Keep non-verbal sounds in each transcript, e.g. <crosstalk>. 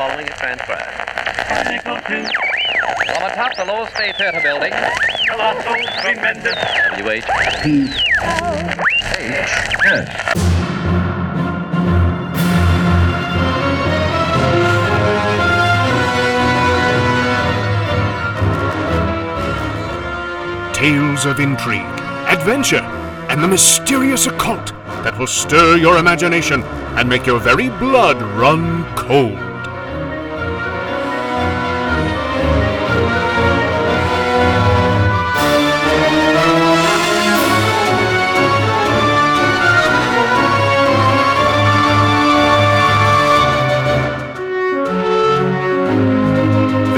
following is transcribed. From atop the Lower State Theater building, Colossal, tremendous. WH. Tales of intrigue, adventure, and the mysterious occult that will stir your imagination and make your very blood run cold.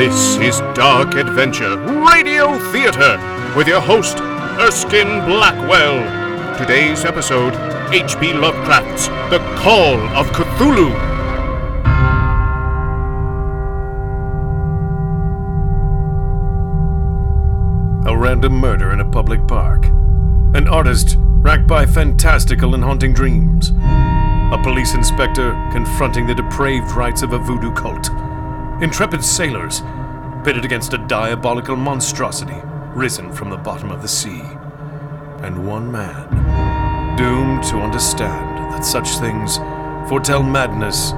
This is Dark Adventure Radio Theater with your host, Erskine Blackwell. Today's episode H.P. Lovecraft's The Call of Cthulhu. A random murder in a public park. An artist racked by fantastical and haunting dreams. A police inspector confronting the depraved rites of a voodoo cult. Intrepid sailors pitted against a diabolical monstrosity risen from the bottom of the sea. And one man doomed to understand that such things foretell madness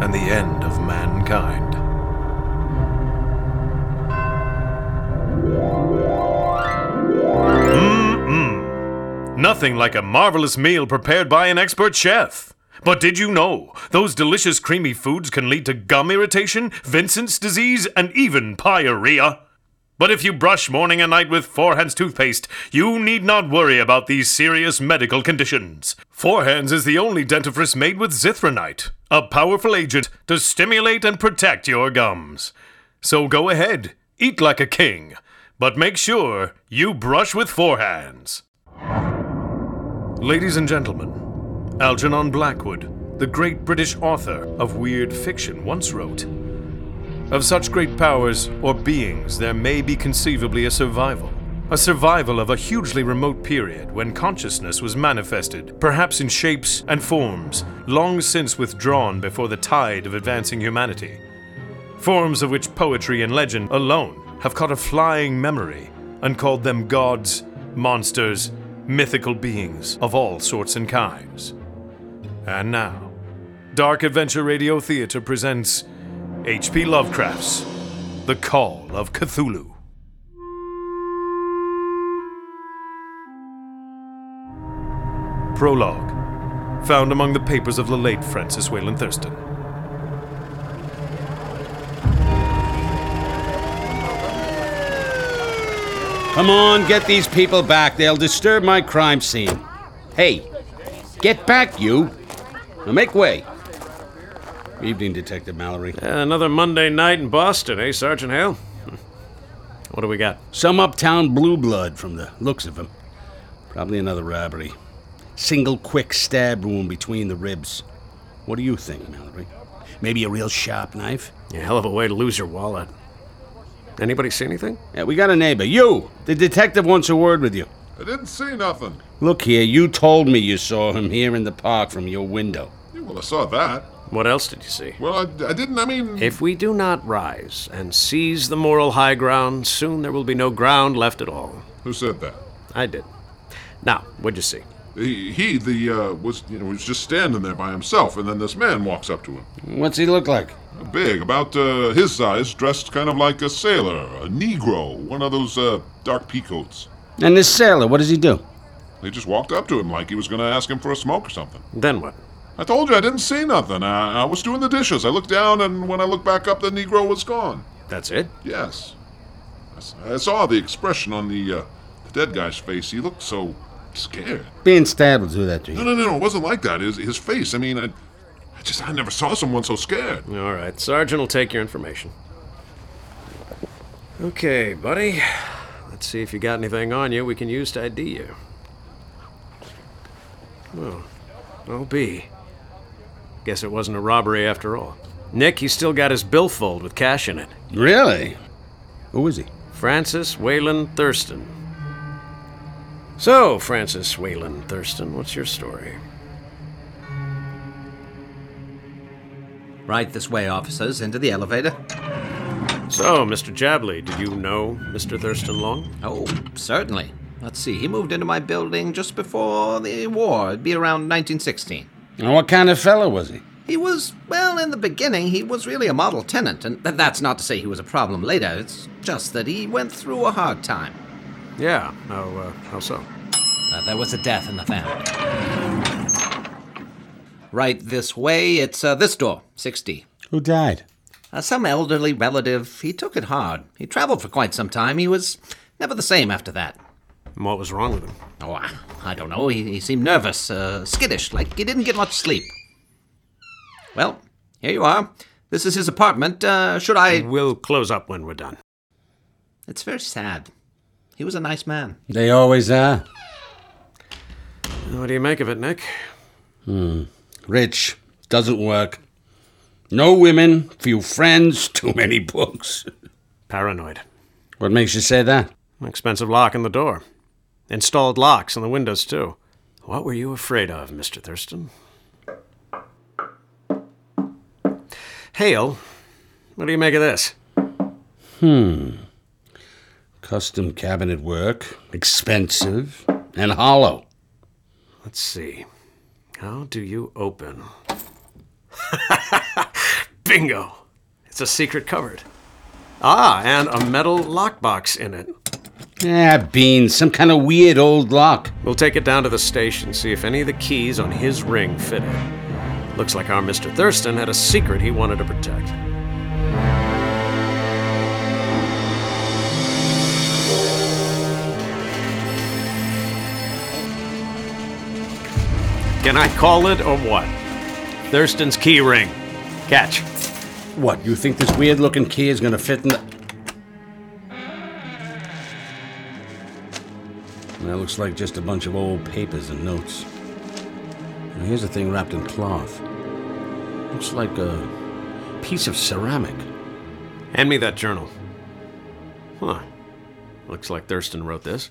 and the end of mankind. Nothing like a marvelous meal prepared by an expert chef. But did you know those delicious creamy foods can lead to gum irritation, Vincent's disease, and even pyorrhea? But if you brush morning and night with Forhan's toothpaste, you need not worry about these serious medical conditions. Forhan's is the only dentifrice made with zithronite, a powerful agent to stimulate and protect your gums. So go ahead, eat like a king, but make sure you brush with Forhan's. Ladies and gentlemen, Algernon Blackwood, the great British author of weird fiction, once wrote Of such great powers or beings, there may be conceivably a survival. A survival of a hugely remote period when consciousness was manifested, perhaps in shapes and forms long since withdrawn before the tide of advancing humanity. Forms of which poetry and legend alone have caught a flying memory and called them gods, monsters, mythical beings of all sorts and kinds. And now, Dark Adventure Radio Theater presents H.P. Lovecraft's The Call of Cthulhu. Prologue, found among the papers of the late Francis Wayland Thurston. Come on, get these people back. They'll disturb my crime scene. Hey, get back, you. Now make way. Evening, Detective Mallory. Uh, another Monday night in Boston, eh, Sergeant Hale? What do we got? Some uptown blue blood from the looks of him. Probably another robbery. Single quick stab wound between the ribs. What do you think, Mallory? Maybe a real sharp knife? A hell of a way to lose your wallet. Anybody see anything? Yeah, we got a neighbor. You! The detective wants a word with you. I didn't see nothing. Look here, you told me you saw him here in the park from your window. Yeah, well, I saw that. What else did you see? Well, I, I didn't. I mean, If we do not rise and seize the moral high ground, soon there will be no ground left at all. who said that? I did. Now, what'd you see? He, he the uh, was you know was just standing there by himself, and then this man walks up to him, What's he look like? big, about uh, his size, dressed kind of like a sailor, a Negro, one of those uh, dark peacoats. And this sailor, what does he do? He just walked up to him like he was going to ask him for a smoke or something. Then what? I told you I didn't see nothing. I, I was doing the dishes. I looked down, and when I looked back up, the Negro was gone. That's it? Yes. I saw the expression on the, uh, the dead guy's face. He looked so scared. Being stabbed will do that to No, you. no, no, no. It wasn't like that. His, his face. I mean, I, I just, I never saw someone so scared. All right, Sergeant will take your information. Okay, buddy. Let's see if you got anything on you we can use to ID you. Well, OB. Guess it wasn't a robbery after all. Nick, he's still got his billfold with cash in it. Really? Who is he? Francis Wayland Thurston. So, Francis Wayland Thurston, what's your story? Right this way, officers. Into the elevator. So, Mr. Jabley, did you know Mr. Thurston Long? Oh, certainly. Let's see. He moved into my building just before the war. It'd be around 1916. And what kind of fellow was he? He was, well, in the beginning, he was really a model tenant, and that's not to say he was a problem later. It's just that he went through a hard time. Yeah. How, uh, how so? Uh, there was a death in the family. Right this way, it's uh, this door, 60. Who died? Uh, some elderly relative. He took it hard. He traveled for quite some time. He was never the same after that. And what was wrong with him? Oh, I, I don't know. He, he seemed nervous, uh, skittish, like he didn't get much sleep. Well, here you are. This is his apartment. Uh, should I. We'll close up when we're done. It's very sad. He was a nice man. They always are. What do you make of it, Nick? Hmm. Rich. Doesn't work. No women, few friends, <laughs> too many books. Paranoid. What makes you say that? Expensive lock in the door. Installed locks on the windows, too. What were you afraid of, Mr. Thurston? Hale, what do you make of this? Hmm. Custom cabinet work, expensive, and hollow. Let's see. How do you open? <laughs> Bingo! It's a secret cupboard. Ah, and a metal lockbox in it. Ah, beans, some kind of weird old lock. We'll take it down to the station, see if any of the keys on his ring fit it. Looks like our Mr. Thurston had a secret he wanted to protect. Can I call it or what? Thurston's key ring. Catch. What, you think this weird looking key is gonna fit in the. That looks like just a bunch of old papers and notes. Here's a thing wrapped in cloth. Looks like a piece of ceramic. Hand me that journal. Huh. Looks like Thurston wrote this.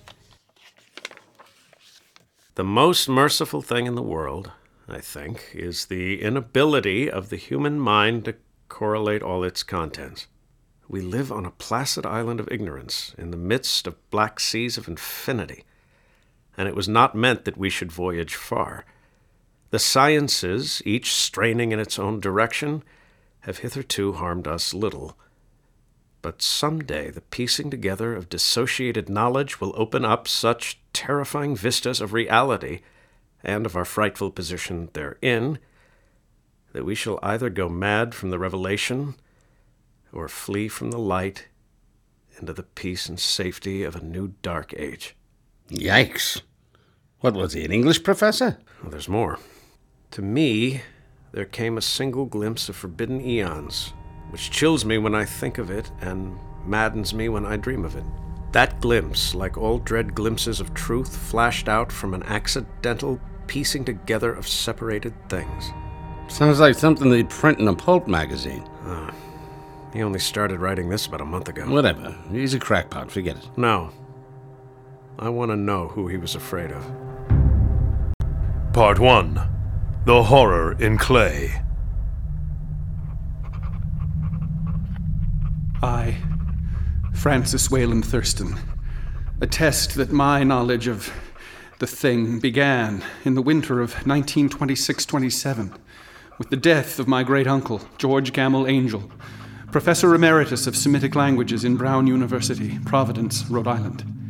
The most merciful thing in the world, I think, is the inability of the human mind to correlate all its contents. We live on a placid island of ignorance in the midst of black seas of infinity, and it was not meant that we should voyage far. The sciences, each straining in its own direction, have hitherto harmed us little. But some day the piecing together of dissociated knowledge will open up such terrifying vistas of reality and of our frightful position therein that we shall either go mad from the revelation or flee from the light into the peace and safety of a new dark age. Yikes. What was he, an English professor? Well, there's more. To me, there came a single glimpse of forbidden eons, which chills me when I think of it and maddens me when I dream of it. That glimpse, like all dread glimpses of truth, flashed out from an accidental piecing together of separated things. Sounds like something they'd print in a pulp magazine. Ah, he only started writing this about a month ago. Whatever. He's a crackpot, forget it. No. I want to know who he was afraid of. Part 1 The Horror in Clay. I, Francis Wayland Thurston, attest that my knowledge of the thing began in the winter of 1926 27 with the death of my great uncle, George Gammell Angell, professor emeritus of Semitic languages in Brown University, Providence, Rhode Island.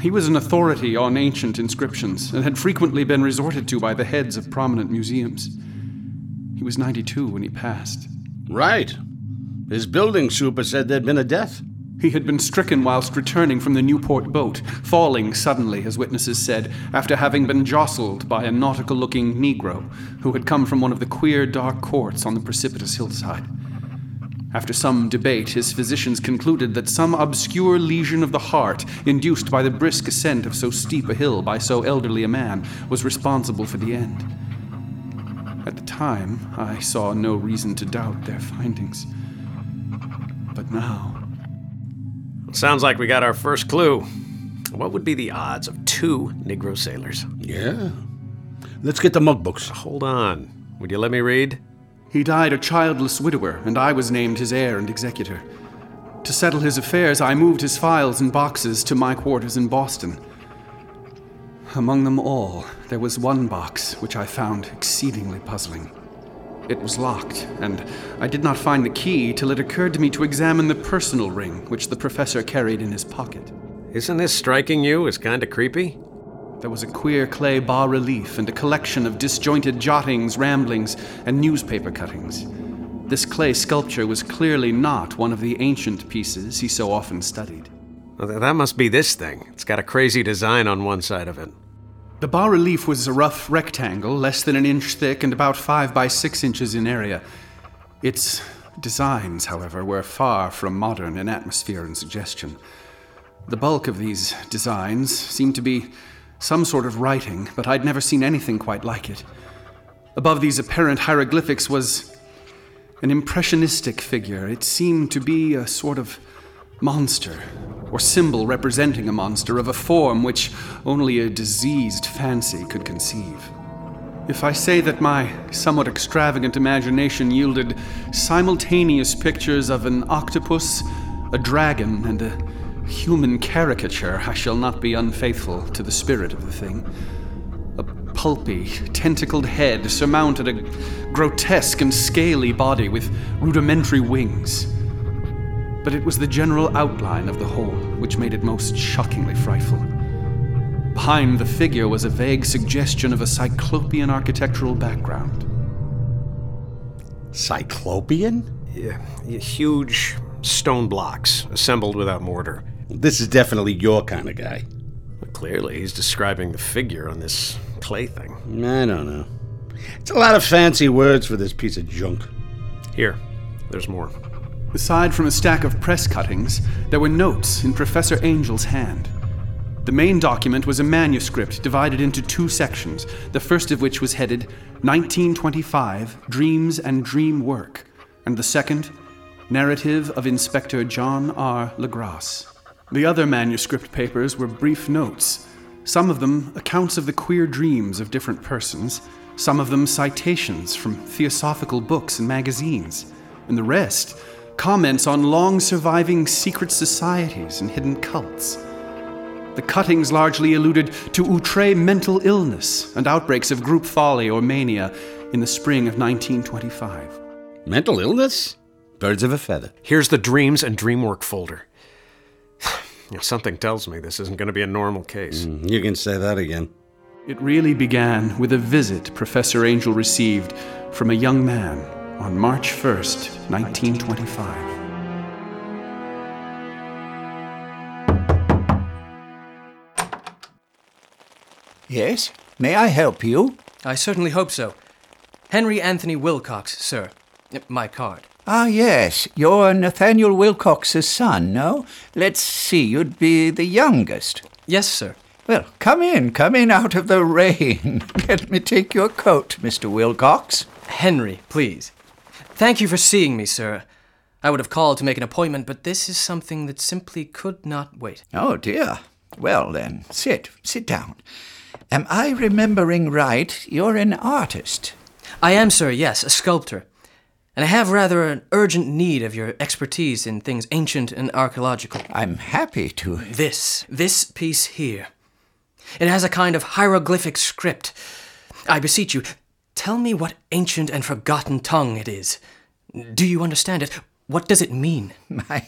He was an authority on ancient inscriptions and had frequently been resorted to by the heads of prominent museums. He was 92 when he passed. Right. His building super said there'd been a death. He had been stricken whilst returning from the Newport boat, falling suddenly, as witnesses said, after having been jostled by a nautical looking Negro who had come from one of the queer dark courts on the precipitous hillside. After some debate, his physicians concluded that some obscure lesion of the heart, induced by the brisk ascent of so steep a hill by so elderly a man, was responsible for the end. At the time, I saw no reason to doubt their findings. But now. Sounds like we got our first clue. What would be the odds of two Negro sailors? Yeah. Let's get the mug books. Hold on. Would you let me read? He died a childless widower, and I was named his heir and executor. To settle his affairs, I moved his files and boxes to my quarters in Boston. Among them all, there was one box which I found exceedingly puzzling. It was locked, and I did not find the key till it occurred to me to examine the personal ring which the professor carried in his pocket. Isn't this striking you as kind of creepy? There was a queer clay bas relief and a collection of disjointed jottings, ramblings, and newspaper cuttings. This clay sculpture was clearly not one of the ancient pieces he so often studied. Well, that must be this thing. It's got a crazy design on one side of it. The bas relief was a rough rectangle, less than an inch thick and about five by six inches in area. Its designs, however, were far from modern in atmosphere and suggestion. The bulk of these designs seemed to be some sort of writing, but I'd never seen anything quite like it. Above these apparent hieroglyphics was an impressionistic figure. It seemed to be a sort of monster, or symbol representing a monster of a form which only a diseased fancy could conceive. If I say that my somewhat extravagant imagination yielded simultaneous pictures of an octopus, a dragon, and a human caricature, I shall not be unfaithful to the spirit of the thing. A pulpy, tentacled head surmounted a grotesque and scaly body with rudimentary wings. But it was the general outline of the whole which made it most shockingly frightful. Behind the figure was a vague suggestion of a cyclopean architectural background. Cyclopean? Yeah, huge stone blocks assembled without mortar. This is definitely your kind of guy. But clearly, he's describing the figure on this clay thing. I don't know. It's a lot of fancy words for this piece of junk. Here, there's more. Aside from a stack of press cuttings, there were notes in Professor Angell's hand. The main document was a manuscript divided into two sections, the first of which was headed 1925 Dreams and Dream Work, and the second, Narrative of Inspector John R. Legrasse. The other manuscript papers were brief notes, some of them accounts of the queer dreams of different persons, some of them citations from theosophical books and magazines, and the rest comments on long surviving secret societies and hidden cults. The cuttings largely alluded to outre mental illness and outbreaks of group folly or mania in the spring of 1925. Mental illness? Birds of a feather. Here's the Dreams and Dreamwork folder. <sighs> You know, something tells me this isn't going to be a normal case. Mm, you can say that again. It really began with a visit Professor Angell received from a young man on March 1st, 1925. Yes? May I help you? I certainly hope so. Henry Anthony Wilcox, sir. My card. Ah, yes. You're Nathaniel Wilcox's son, no? Let's see, you'd be the youngest. Yes, sir. Well, come in, come in out of the rain. <laughs> Let me take your coat, Mr. Wilcox. Henry, please. Thank you for seeing me, sir. I would have called to make an appointment, but this is something that simply could not wait. Oh, dear. Well, then, sit, sit down. Am I remembering right? You're an artist. I am, sir, yes, a sculptor. And I have rather an urgent need of your expertise in things ancient and archaeological. I'm happy to. This, this piece here. It has a kind of hieroglyphic script. I beseech you, tell me what ancient and forgotten tongue it is. Do you understand it? What does it mean? <laughs> My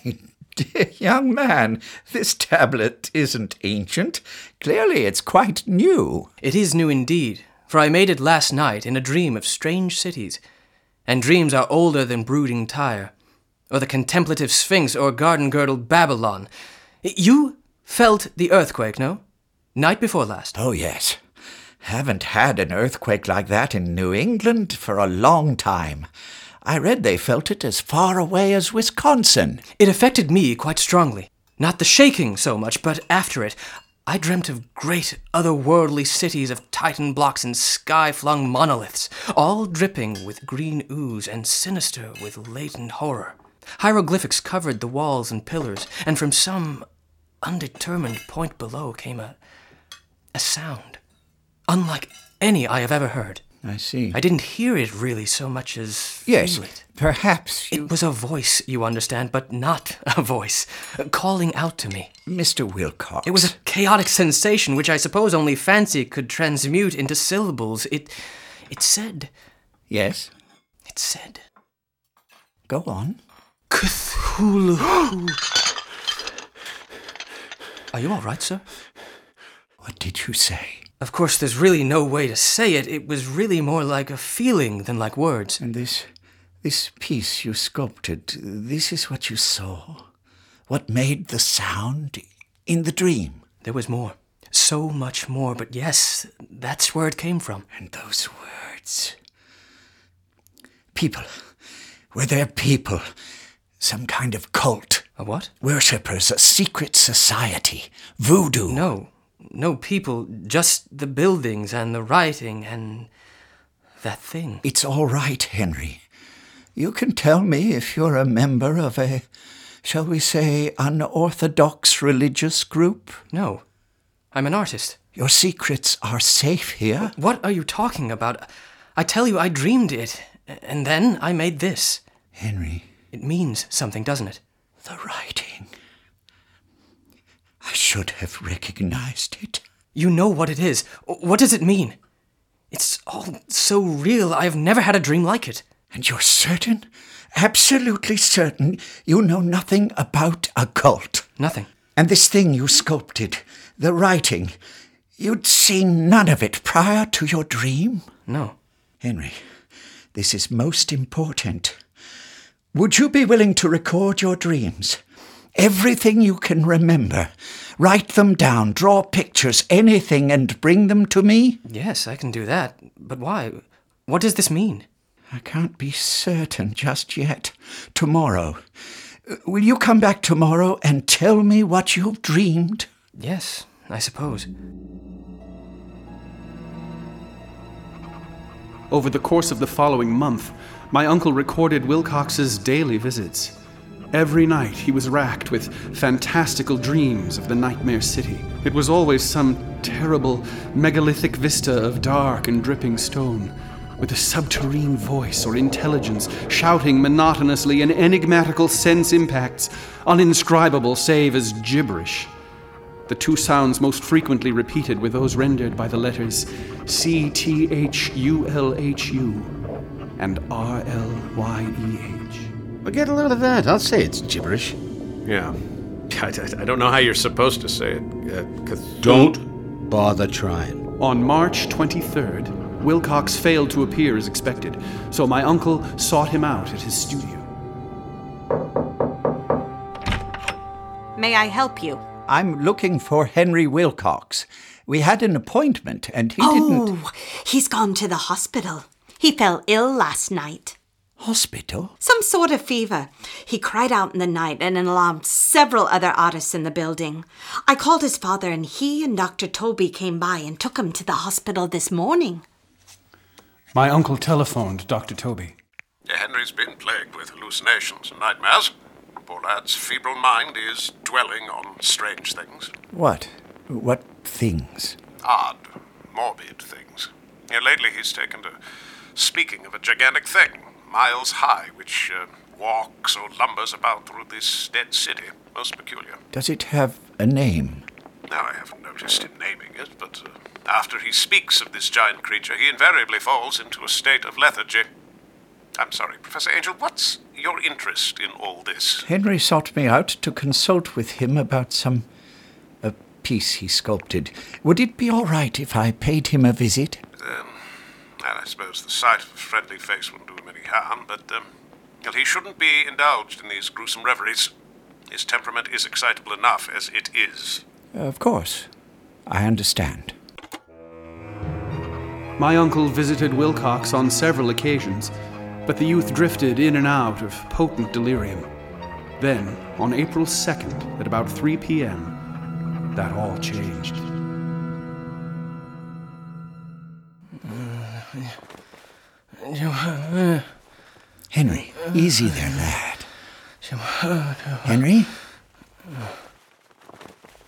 dear young man, this tablet isn't ancient. Clearly, it's quite new. It is new indeed, for I made it last night in a dream of strange cities. And dreams are older than brooding Tyre, or the contemplative Sphinx, or garden girdled Babylon. You felt the earthquake, no? Night before last. Oh, yes. Haven't had an earthquake like that in New England for a long time. I read they felt it as far away as Wisconsin. It affected me quite strongly. Not the shaking so much, but after it, I dreamt of great otherworldly cities of titan blocks and sky flung monoliths, all dripping with green ooze and sinister with latent horror. Hieroglyphics covered the walls and pillars, and from some undetermined point below came a, a sound, unlike any I have ever heard. I see. I didn't hear it really so much as Yes, feel it. perhaps you... It was a voice, you understand, but not a voice, calling out to me. Mr. Wilcox. It was a chaotic sensation which I suppose only fancy could transmute into syllables. It, it said, Yes? it said, Go on. Cthulhu. <gasps> Are you all right, sir? What did you say? Of course, there's really no way to say it. It was really more like a feeling than like words. And this. this piece you sculpted, this is what you saw? What made the sound in the dream? There was more. So much more, but yes, that's where it came from. And those words. People. Were there people? Some kind of cult? A what? Worshippers, a secret society. Voodoo. No. No people, just the buildings and the writing and that thing. It's all right, Henry. You can tell me if you're a member of a, shall we say, unorthodox religious group. No. I'm an artist. Your secrets are safe here. What are you talking about? I tell you, I dreamed it, and then I made this. Henry. It means something, doesn't it? The writing. I should have recognized it. You know what it is. What does it mean? It's all so real. I've never had a dream like it. And you're certain? Absolutely certain you know nothing about a cult? Nothing. And this thing you sculpted, the writing, you'd seen none of it prior to your dream? No. Henry, this is most important. Would you be willing to record your dreams? Everything you can remember. Write them down, draw pictures, anything, and bring them to me? Yes, I can do that. But why? What does this mean? I can't be certain just yet. Tomorrow. Uh, will you come back tomorrow and tell me what you've dreamed? Yes, I suppose. Over the course of the following month, my uncle recorded Wilcox's daily visits. Every night he was racked with fantastical dreams of the nightmare city. It was always some terrible megalithic vista of dark and dripping stone, with a subterranean voice or intelligence shouting monotonously in enigmatical sense impacts, uninscribable save as gibberish. The two sounds most frequently repeated were those rendered by the letters C T H U L H U and R L Y E H. Forget a load of that. I'll say it's gibberish. Yeah. <laughs> I, I, I don't know how you're supposed to say it. Uh, Cth- Don't bother trying. On March 23rd, Wilcox failed to appear as expected, so my uncle sought him out at his studio. May I help you? I'm looking for Henry Wilcox. We had an appointment and he didn't. Oh, he's gone to the hospital. He fell ill last night. Hospital? Some sort of fever. He cried out in the night and alarmed several other artists in the building. I called his father, and he and Dr. Tobey came by and took him to the hospital this morning. My uncle telephoned Dr. Tobey. Henry's been plagued with hallucinations and nightmares. Poor lad's feeble mind is dwelling on strange things. What? What things? Odd, morbid things. Yeah, lately he's taken to speaking of a gigantic thing, miles high, which uh, walks or lumbers about through this dead city. Most peculiar. Does it have a name? Now, I haven't noticed him naming it, but uh, after he speaks of this giant creature, he invariably falls into a state of lethargy. I'm sorry, Professor Angell, what's your interest in all this? Henry sought me out to consult with him about some. a piece he sculpted. Would it be all right if I paid him a visit? Well, I suppose the sight of a friendly face wouldn't do him any harm, but um, well, he shouldn't be indulged in these gruesome reveries. His temperament is excitable enough as it is. Of course. I understand. My uncle visited Wilcox on several occasions, but the youth drifted in and out of potent delirium. Then, on April 2nd, at about 3 p.m., that all changed. Henry, easy there, lad. Henry?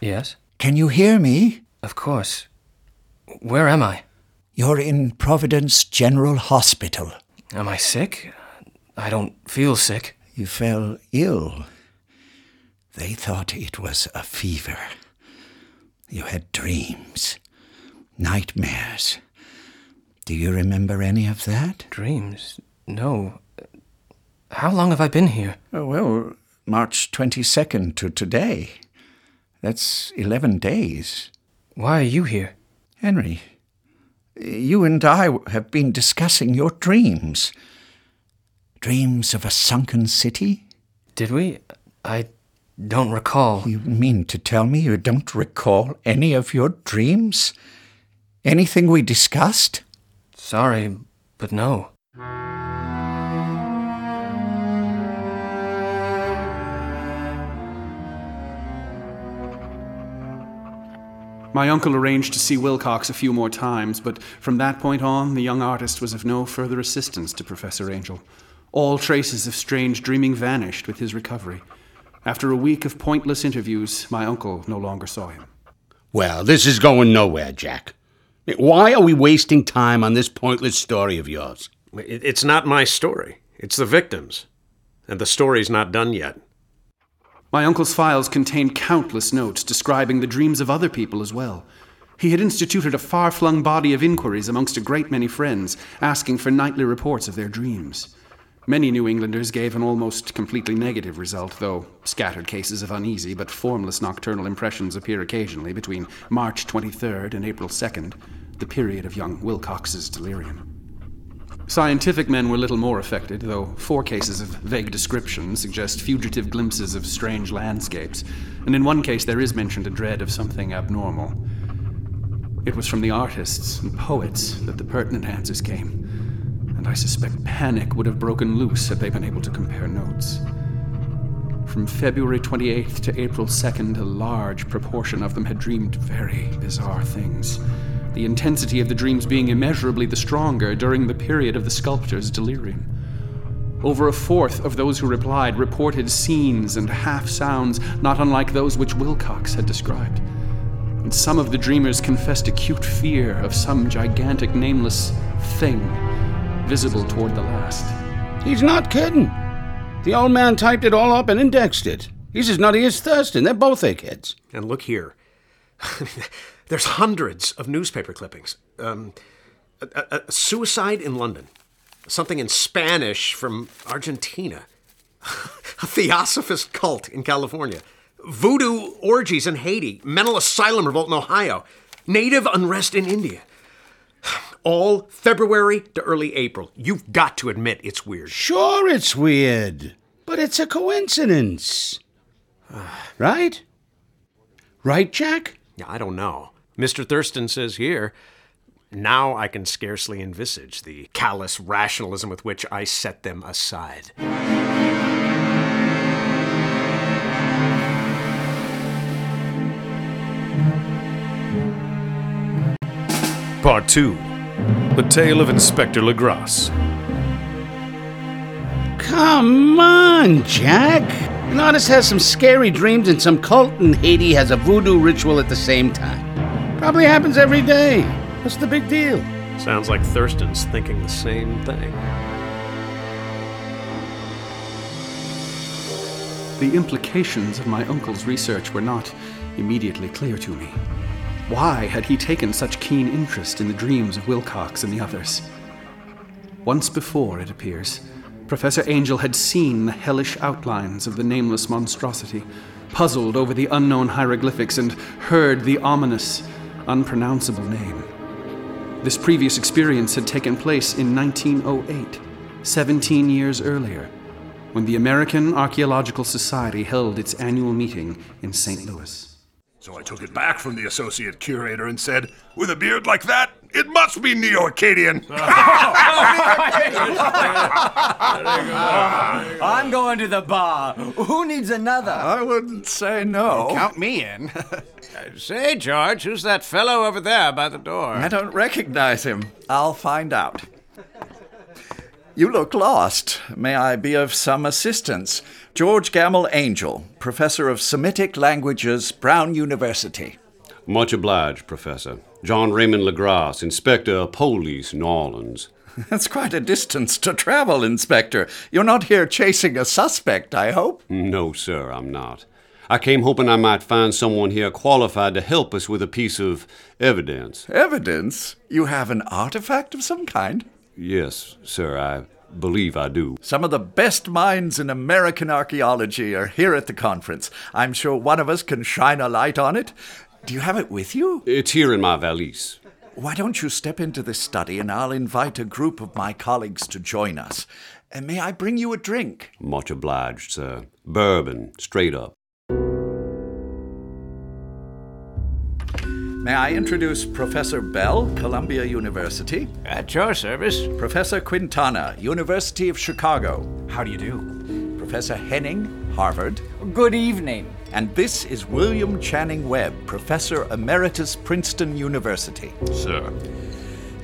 Yes? Can you hear me? Of course. Where am I? You're in Providence General Hospital. Am I sick? I don't feel sick. You fell ill. They thought it was a fever. You had dreams, nightmares. Do you remember any of that? Dreams? No. How long have I been here? Oh, well, March 22nd to today. That's 11 days. Why are you here? Henry, you and I have been discussing your dreams. Dreams of a sunken city? Did we? I don't recall. You mean to tell me you don't recall any of your dreams? Anything we discussed? Sorry, but no. My uncle arranged to see Wilcox a few more times, but from that point on, the young artist was of no further assistance to Professor Angell. All traces of strange dreaming vanished with his recovery. After a week of pointless interviews, my uncle no longer saw him. Well, this is going nowhere, Jack. Why are we wasting time on this pointless story of yours? It's not my story. It's the victim's. And the story's not done yet. My uncle's files contained countless notes describing the dreams of other people as well. He had instituted a far flung body of inquiries amongst a great many friends, asking for nightly reports of their dreams. Many New Englanders gave an almost completely negative result, though scattered cases of uneasy but formless nocturnal impressions appear occasionally between March 23rd and April 2nd, the period of young Wilcox's delirium. Scientific men were little more affected, though four cases of vague description suggest fugitive glimpses of strange landscapes, and in one case there is mentioned a dread of something abnormal. It was from the artists and poets that the pertinent answers came, and I suspect panic would have broken loose had they been able to compare notes. From February 28th to April 2nd, a large proportion of them had dreamed very bizarre things the intensity of the dreams being immeasurably the stronger during the period of the sculptor's delirium. Over a fourth of those who replied reported scenes and half sounds not unlike those which Wilcox had described. And some of the dreamers confessed acute fear of some gigantic nameless thing visible toward the last. He's not kidding. The old man typed it all up and indexed it. He's as nutty as Thurston. They're both eggheads. And look here. <laughs> There's hundreds of newspaper clippings. Um, a, a, a suicide in London, something in Spanish from Argentina, <laughs> a theosophist cult in California, voodoo orgies in Haiti, mental asylum revolt in Ohio, native unrest in India. All February to early April. You've got to admit it's weird. Sure, it's weird, but it's a coincidence. right? Right, Jack? Yeah, I don't know. Mr. Thurston says here, now I can scarcely envisage the callous rationalism with which I set them aside. Part 2 The Tale of Inspector Legrasse. Come on, Jack. An artist has some scary dreams and some cult in Haiti has a voodoo ritual at the same time. Probably happens every day. What's the big deal? Sounds like Thurston's thinking the same thing. The implications of my uncle's research were not immediately clear to me. Why had he taken such keen interest in the dreams of Wilcox and the others? Once before, it appears, Professor Angell had seen the hellish outlines of the nameless monstrosity, puzzled over the unknown hieroglyphics, and heard the ominous, unpronounceable name. This previous experience had taken place in 1908, 17 years earlier, when the American Archaeological Society held its annual meeting in St. Louis. So I took it back from the associate curator and said, with a beard like that, it must be Neo Arcadian. <laughs> <laughs> I'm going to the bar. Who needs another? I wouldn't say no. Count me in. <laughs> Say, George, who's that fellow over there by the door? I don't recognize him. I'll find out. You look lost. May I be of some assistance? George Gammell Angell, Professor of Semitic Languages, Brown University. Much obliged, Professor. John Raymond Legrasse, Inspector of Police, New Orleans. <laughs> That's quite a distance to travel, Inspector. You're not here chasing a suspect, I hope? No, sir, I'm not. I came hoping I might find someone here qualified to help us with a piece of evidence. Evidence? You have an artifact of some kind? Yes, sir, I believe I do. Some of the best minds in American archaeology are here at the conference. I'm sure one of us can shine a light on it. Do you have it with you? It's here in my valise. Why don't you step into this study and I'll invite a group of my colleagues to join us? And may I bring you a drink? Much obliged, sir. Bourbon, straight up. May I introduce Professor Bell, Columbia University? At your service. Professor Quintana, University of Chicago. How do you do? Professor Henning, Harvard. Good evening. And this is William Channing Webb, Professor Emeritus, Princeton University. Sir.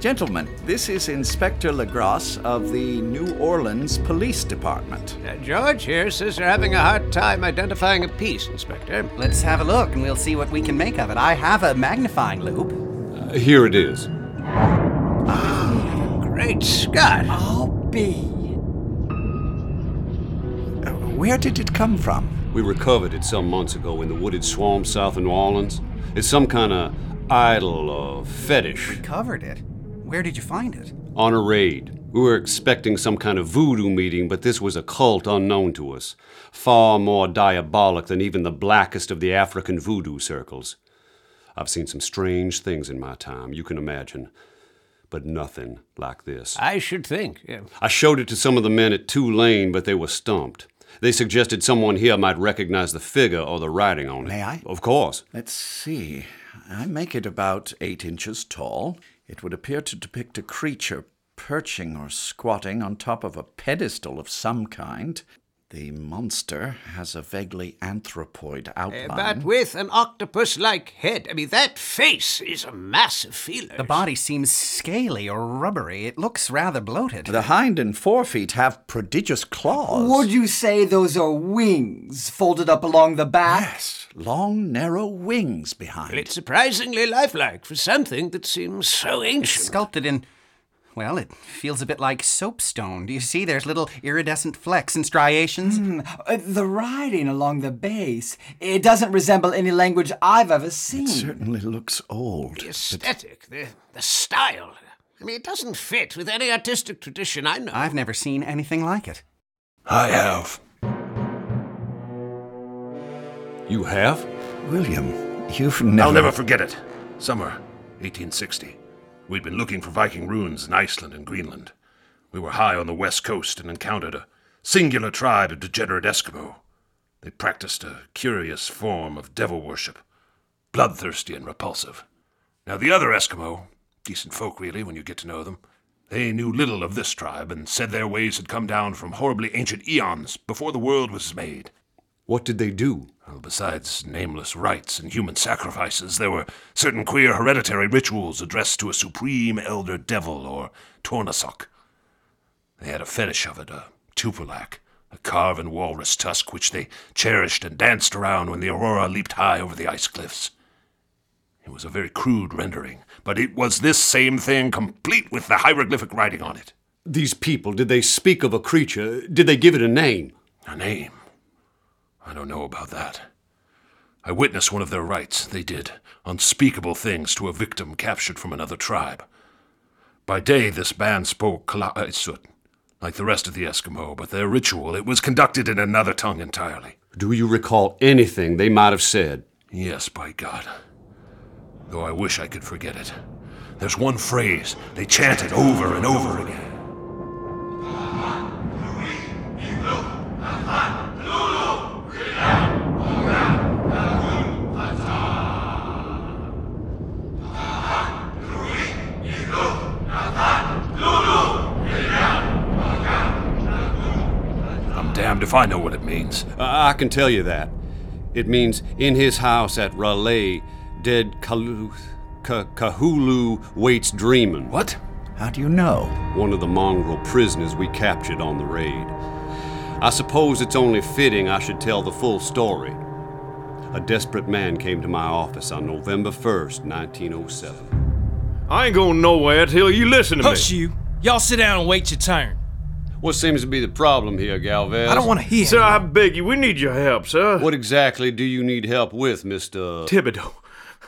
Gentlemen, this is Inspector Legrasse of the New Orleans Police Department. Uh, George here says you're having a hard time identifying a piece, Inspector. Let's have a look and we'll see what we can make of it. I have a magnifying loupe. Uh, here it is. Great Scott! I'll be. Uh, where did it come from? We recovered it some months ago in the wooded swamp south of New Orleans. It's some kind of idol or fetish. Recovered it? Where did you find it? On a raid. We were expecting some kind of voodoo meeting, but this was a cult unknown to us. Far more diabolic than even the blackest of the African voodoo circles. I've seen some strange things in my time, you can imagine. But nothing like this. I should think. Yeah. I showed it to some of the men at Tulane, but they were stumped. They suggested someone here might recognize the figure or the writing on it. May I? Of course. Let's see. I make it about eight inches tall. It would appear to depict a creature perching or squatting on top of a pedestal of some kind. The monster has a vaguely anthropoid outline. Uh, but with an octopus like head. I mean, that face is a massive feeler. The body seems scaly or rubbery. It looks rather bloated. The hind and forefeet have prodigious claws. Would you say those are wings folded up along the back? Yes, long, narrow wings behind. It's surprisingly lifelike for something that seems so ancient. It's sculpted in. Well, it feels a bit like soapstone. Do you see? There's little iridescent flecks and striations. Mm, uh, the writing along the base. It doesn't resemble any language I've ever seen. It certainly looks old. The aesthetic, the, the style. I mean, it doesn't fit with any artistic tradition I know. I've never seen anything like it. I have. You have? William, you've never. I'll never forget it. Summer 1860. We'd been looking for Viking ruins in Iceland and Greenland. We were high on the west coast and encountered a singular tribe of degenerate Eskimo. They practiced a curious form of devil worship, bloodthirsty and repulsive. Now, the other Eskimo, decent folk really when you get to know them, they knew little of this tribe and said their ways had come down from horribly ancient eons before the world was made. What did they do? Well, besides nameless rites and human sacrifices, there were certain queer hereditary rituals addressed to a supreme elder devil or Tornasuk. They had a fetish of it, a tupilak, a carven walrus tusk which they cherished and danced around when the aurora leaped high over the ice cliffs. It was a very crude rendering, but it was this same thing, complete with the hieroglyphic writing on it. These people, did they speak of a creature? Did they give it a name? A name? I don't know about that. I witnessed one of their rites. They did unspeakable things to a victim captured from another tribe. By day, this band spoke Kalaallisut, uh, like the rest of the Eskimo, but their ritual, it was conducted in another tongue entirely. Do you recall anything they might have said? Yes, by God. Though I wish I could forget it. There's one phrase they chanted over and over again. I'm damned if I know what it means. Uh, I can tell you that. It means in his house at R'lyeh, dead Kalu, Ka, Kahulu waits dreaming. What? How do you know? One of the mongrel prisoners we captured on the raid. I suppose it's only fitting I should tell the full story. A desperate man came to my office on November 1st, 1907. I ain't going nowhere till you listen to Hush me. Hush you. Y'all sit down and wait your turn. What seems to be the problem here, Galvez? I don't wanna hear Sir, I beg you, we need your help, sir. What exactly do you need help with, Mr. Thibodeau.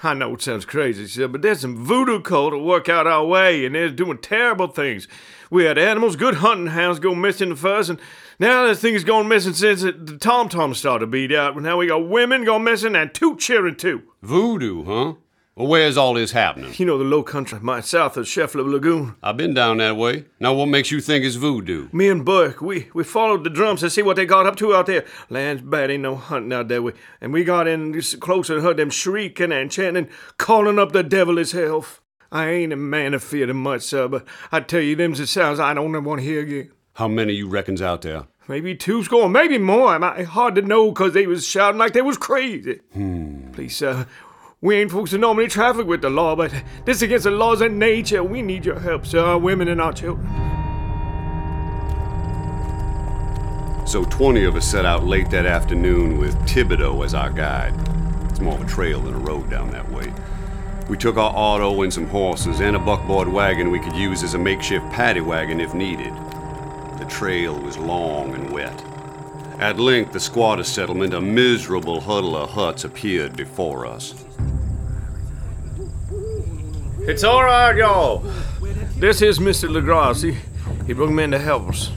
I know it sounds crazy, sir, but there's some voodoo cult that work out our way, and they're doing terrible things. We had animals, good hunting hounds go missing first, and now there's things gone missing since the tom tom started to beat out. Now we got women gone missing and two children too. Voodoo, huh? Well, where's all this happening? You know the low country, my south of Sheffler Lagoon. I've been down that way. Now, what makes you think it's voodoo? Me and Burke, we, we followed the drums to see what they got up to out there. Land's bad, ain't no hunting out there. And we got in close and heard them shrieking and chanting, calling up the devil himself. I ain't a man of fear much, sir, but I tell you, them's the sounds I don't ever want to hear again. How many you reckons out there? Maybe two score, maybe more. It's hard to know 'cause they was shouting like they was crazy. Hmm. Please, sir, we ain't folks to normally traffic with the law, but this against the laws of nature. We need your help, sir, our women and our children. So 20 of us set out late that afternoon with Thibodeau as our guide. It's more of a trail than a road down that way. We took our auto and some horses and a buckboard wagon we could use as a makeshift paddy wagon if needed. The trail was long and wet. At length, the squatter settlement, a miserable huddle of huts, appeared before us. It's all right, y'all. This is Mr. Legrasse. He, he brought men to help us.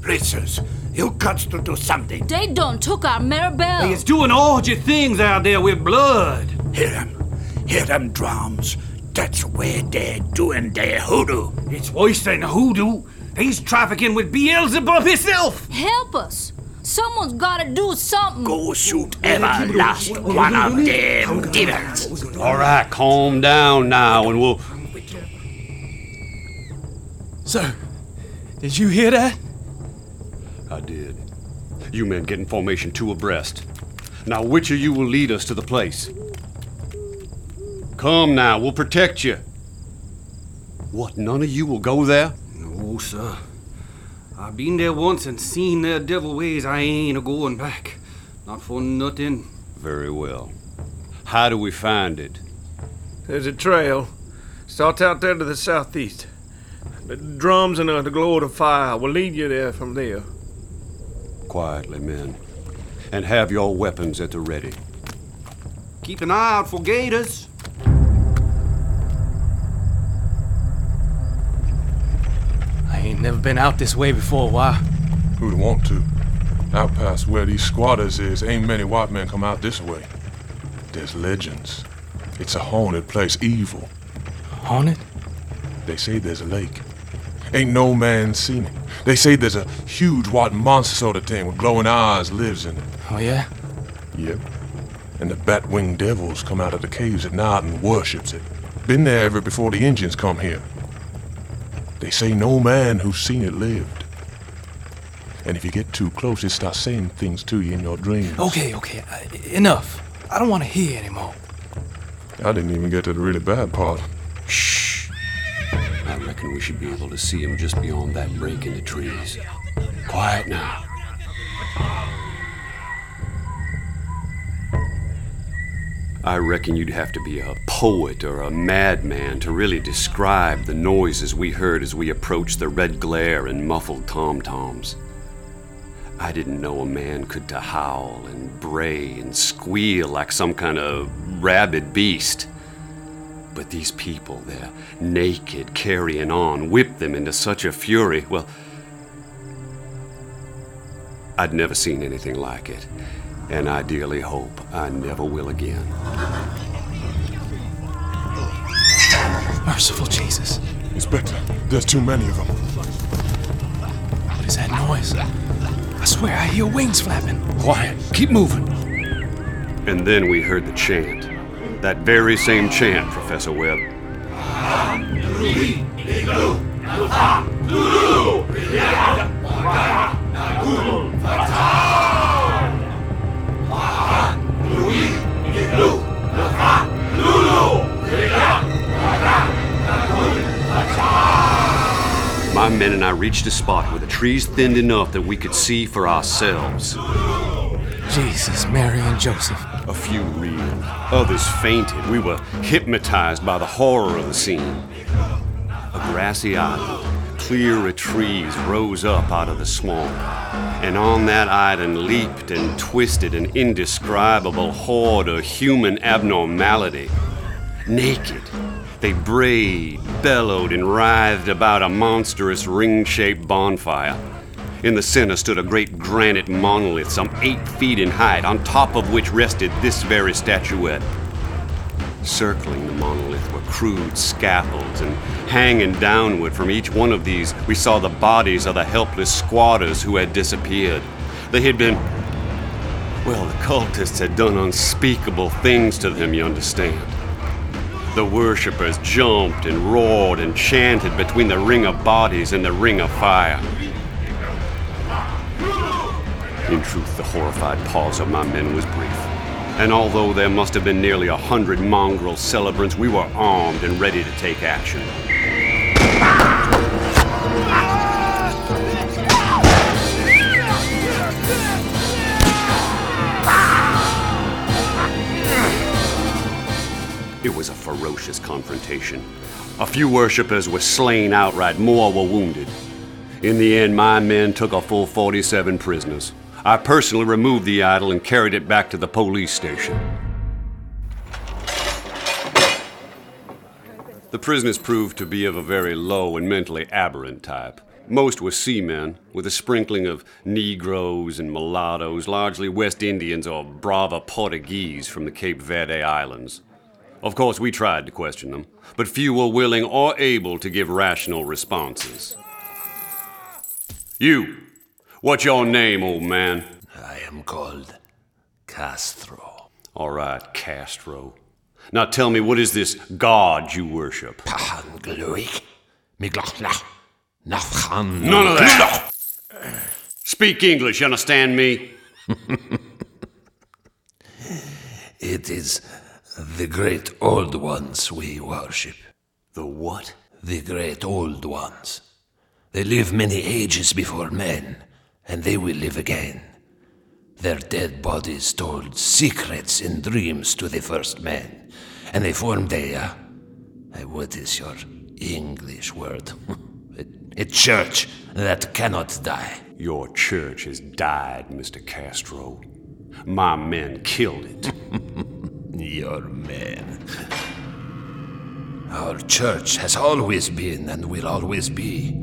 Princess, you got to do something. They done took our Maribel. Hey, it's doing all your things out there with blood. Hear them. Hear them drums. That's where they're doing their hoodoo. It's worse than hoodoo. He's trafficking with Beelzebub himself. Help us. Someone's gotta do something. Go shoot every last one of them devils. All right, calm down now, and we'll. Sir, did you hear that? I did. You men get in formation two abreast. Now, which of you will lead us to the place? Come now, we'll protect you. What, none of you will go there? No, sir. I've been there once and seen their devil ways. I ain't a going back. Not for nothing. Very well. How do we find it? There's a trail. Starts out there to the southeast. The drums and the glow of the fire will lead you there from there. Quietly, men. And have your weapons at the ready. Keep an eye out for gators. Never been out this way before. Why? Who'd want to? Out past where these squatters is, ain't many white men come out this way. There's legends. It's a haunted place, evil. Haunted? They say there's a lake. Ain't no man seen it. They say there's a huge white monster sort of thing with glowing eyes lives in it. Oh, yeah? Yep. And the bat-winged devils come out of the caves at night and worships it. Been there ever before the Indians come here. They say no man who's seen it lived. And if you get too close, it starts saying things to you in your dreams. Okay, okay. Uh, enough. I don't want to hear anymore. I didn't even get to the really bad part. Shh. I reckon we should be able to see him just beyond that break in the trees. Quiet now. I reckon you'd have to be a poet or a madman to really describe the noises we heard as we approached the red glare and muffled tom toms. I didn't know a man could to howl and bray and squeal like some kind of rabid beast. But these people, they're naked, carrying on, whipped them into such a fury. Well, I'd never seen anything like it, and I dearly hope I never will again. Merciful Jesus. Inspector, there's too many of them. What is that noise? I swear I hear wings flapping. Quiet. Keep moving. And then we heard the chant. That very same chant, Professor Webb. My men and I reached a spot where the trees thinned enough that we could see for ourselves. Jesus, Mary, and Joseph. A few reeled, others fainted. We were hypnotized by the horror of the scene. A grassy island, clear of trees, rose up out of the swamp. And on that island leaped and twisted an indescribable horde of human abnormality. Naked, they brayed, bellowed, and writhed about a monstrous ring shaped bonfire. In the center stood a great granite monolith, some eight feet in height, on top of which rested this very statuette. Circling the monolith were crude scaffolds, and hanging downward from each one of these, we saw the bodies of the helpless squatters who had disappeared. They had been. Well, the cultists had done unspeakable things to them, you understand. The worshippers jumped and roared and chanted between the ring of bodies and the ring of fire. In truth, the horrified pause of my men was brief. And although there must have been nearly a hundred mongrel celebrants, we were armed and ready to take action. Was a ferocious confrontation. A few worshippers were slain outright, more were wounded. In the end, my men took a full 47 prisoners. I personally removed the idol and carried it back to the police station. The prisoners proved to be of a very low and mentally aberrant type. Most were seamen, with a sprinkling of Negroes and mulattoes, largely West Indians or Brava Portuguese from the Cape Verde Islands. Of course, we tried to question them, but few were willing or able to give rational responses. You, what's your name, old man? I am called Castro. All right, Castro. Now tell me, what is this god you worship? Gluik. Miglachna. Nafchan. None of that! Speak English, you understand me? <laughs> It is the great old ones we worship. The what? The great old ones. They live many ages before men, and they will live again. Their dead bodies told secrets in dreams to the first men, and they formed a. Uh, what is your English word? <laughs> a, a church that cannot die. Your church has died, Mr. Castro. My men killed it. <laughs> Your men. Our church has always been and will always be.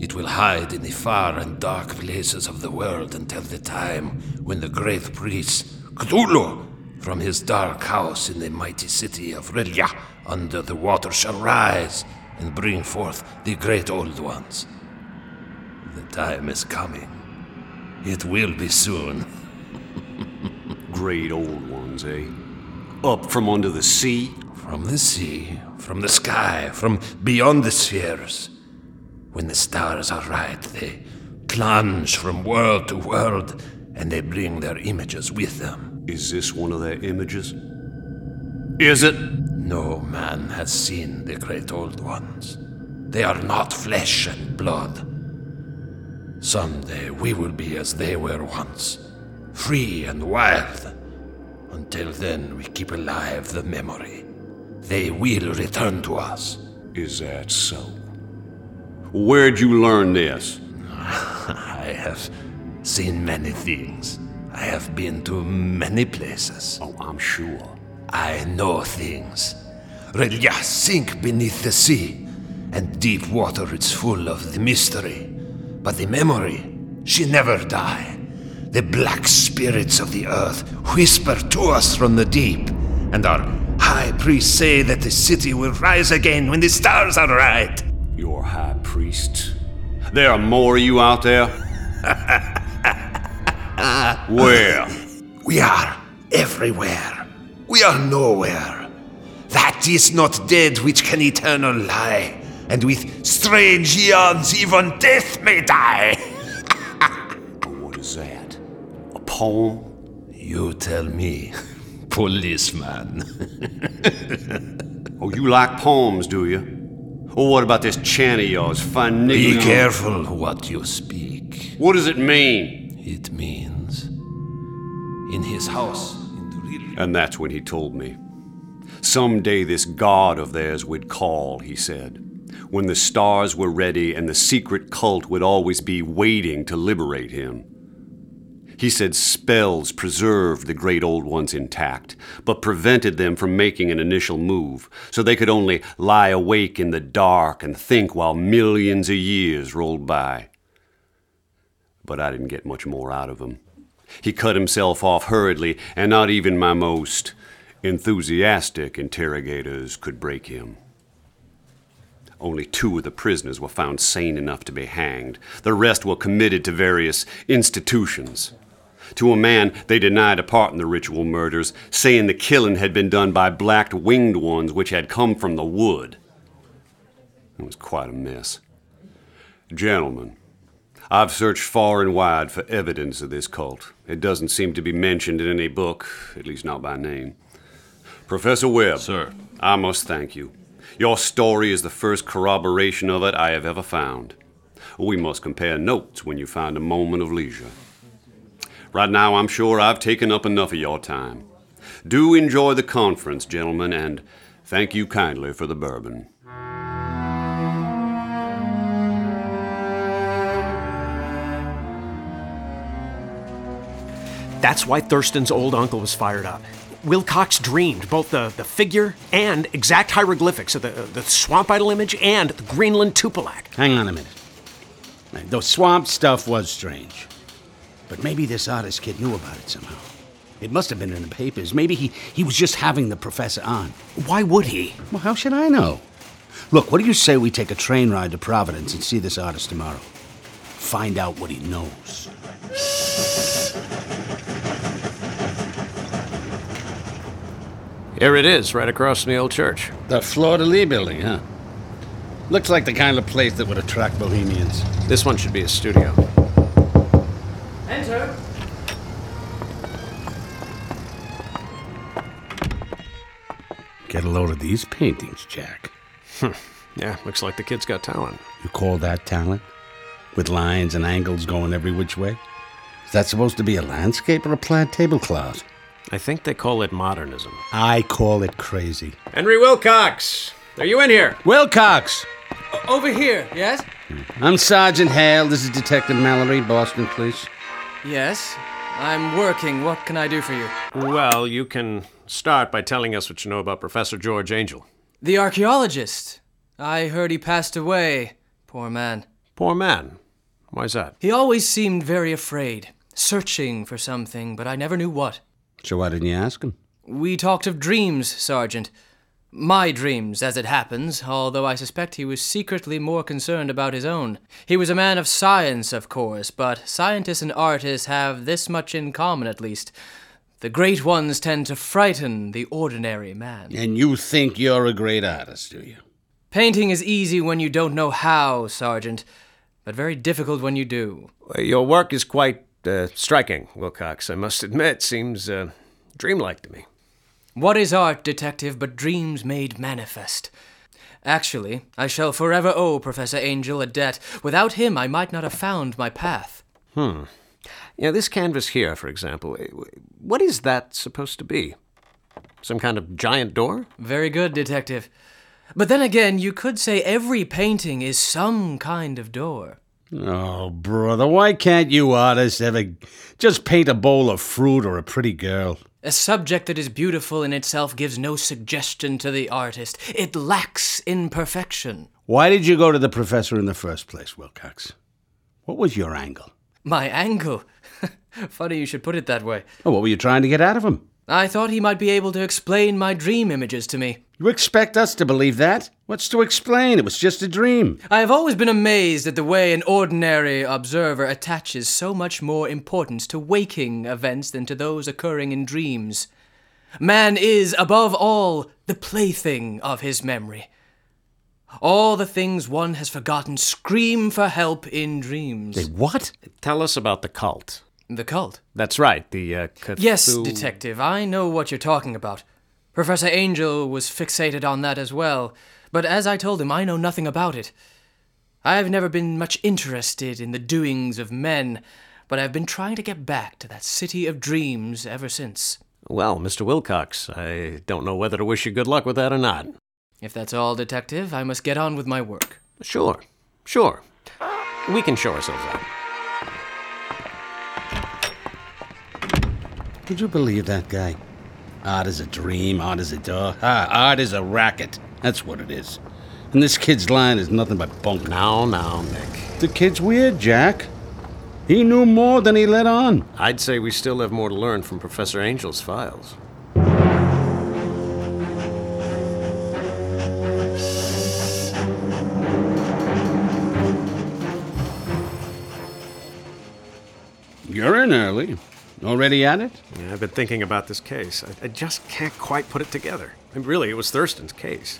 It will hide in the far and dark places of the world until the time when the great priest, Cthulhu, from his dark house in the mighty city of R'lyeh under the water shall rise and bring forth the great old ones. The time is coming. It will be soon. <laughs> Great old ones, eh? Up from under the sea? From the sea, from the sky, from beyond the spheres. When the stars are right, they plunge from world to world, and they bring their images with them. Is this one of their images? Is it? No man has seen the great old ones. They are not flesh and blood. Someday we will be as they were once, free and wild. Until then, we keep alive the memory. They will return to us. Is that so? Where'd you learn this? <laughs> I have seen many things. I have been to many places. Oh, I'm sure. I know things. R'lyeh sink beneath the sea, and deep water is full of the mystery. But the memory, she never die. The black spirits of the earth whisper to us from the deep, and our high priests say that the city will rise again when the stars are right. Your high priest. There are more of you out there? <laughs> Where? We are everywhere. We are nowhere. That is not dead which can eternal lie, and with strange eons even death may die. <laughs> Poem? You tell me, <laughs> policeman. <laughs> oh, you like poems, do you? Or what about this chant of yours? Fun Be careful what you speak. What does it mean? It means in his house. And that's when he told me. Someday this god of theirs would call, he said. When the stars were ready and the secret cult would always be waiting to liberate him. He said spells preserved the great old ones intact, but prevented them from making an initial move, so they could only lie awake in the dark and think while millions of years rolled by. But I didn't get much more out of him. He cut himself off hurriedly, and not even my most enthusiastic interrogators could break him. Only two of the prisoners were found sane enough to be hanged. The rest were committed to various institutions. To a man, they denied a part in the ritual murders, saying the killing had been done by black winged ones which had come from the wood. It was quite a mess. Gentlemen, I've searched far and wide for evidence of this cult. It doesn't seem to be mentioned in any book, at least not by name. Professor Webb. Sir. I must thank you. Your story is the first corroboration of it I have ever found. We must compare notes when you find a moment of leisure. Right now, I'm sure I've taken up enough of your time. Do enjoy the conference, gentlemen, and thank you kindly for the bourbon. That's why Thurston's old uncle was fired up. Wilcox dreamed both the, the figure and exact hieroglyphics of the, the swamp idol image and the Greenland tupilak. Hang on a minute. The swamp stuff was strange. But maybe this artist kid knew about it somehow. It must have been in the papers. Maybe he, he was just having the professor on. Why would he? Well, how should I know? Look, what do you say we take a train ride to Providence and see this artist tomorrow? Find out what he knows. Here it is, right across from the old church. The Fleur de Lys building, huh? Looks like the kind of place that would attract bohemians. This one should be a studio. Enter. Get a load of these paintings, Jack. Hmm. yeah, looks like the kid's got talent. You call that talent? With lines and angles going every which way? Is that supposed to be a landscape or a plaid tablecloth? I think they call it modernism. I call it crazy. Henry Wilcox! Are you in here? Wilcox! Over here, yes? Hmm. I'm Sergeant Hale. This is Detective Mallory, Boston Police. Yes. I'm working. What can I do for you? Well, you can start by telling us what you know about Professor George Angell. The archaeologist. I heard he passed away. Poor man. Poor man? Why's that? He always seemed very afraid, searching for something, but I never knew what. So why didn't you ask him? We talked of dreams, Sergeant. My dreams, as it happens, although I suspect he was secretly more concerned about his own. He was a man of science, of course, but scientists and artists have this much in common, at least. The great ones tend to frighten the ordinary man. And you think you're a great artist, do you? Painting is easy when you don't know how, Sergeant, but very difficult when you do. Your work is quite uh, striking, Wilcox, I must admit. Seems uh, dreamlike to me. What is art, detective, but dreams made manifest? Actually, I shall forever owe Professor Angell a debt. Without him, I might not have found my path. Hmm. Yeah, this canvas here, for example, eh, what is that supposed to be? Some kind of giant door? Very good, detective. But then again, you could say every painting is some kind of door. Oh, brother, why can't you artists ever just paint a bowl of fruit or a pretty girl? A subject that is beautiful in itself gives no suggestion to the artist. It lacks imperfection. Why did you go to the professor in the first place, Wilcox? What was your angle? My angle? <laughs> Funny you should put it that way. Oh, what were you trying to get out of him? I thought he might be able to explain my dream images to me. You expect us to believe that? What's to explain? It was just a dream. I have always been amazed at the way an ordinary observer attaches so much more importance to waking events than to those occurring in dreams. Man is, above all, the plaything of his memory. All the things one has forgotten scream for help in dreams. They what? Tell us about the cult. The cult? That's right, the uh, Cthulhu... Yes, detective, I know what you're talking about. Professor Angell was fixated on that as well, but as I told him, I know nothing about it. I have never been much interested in the doings of men. but I've been trying to get back to that city of dreams ever since. Well, Mr. Wilcox, I don't know whether to wish you good luck with that or not. If that's all, Detective, I must get on with my work. Sure, sure. We can show ourselves out. Could you believe that guy? Art is a dream, art is a door. Ah, art is a racket. That's what it is. And this kid's line is nothing but bunk. Now, now, Nick. The kid's weird, Jack. He knew more than he let on. I'd say we still have more to learn from Professor Angell's files. You're in early. Already at it? Yeah, I've been thinking about this case. I, I just can't quite put it together. And really, it was Thurston's case.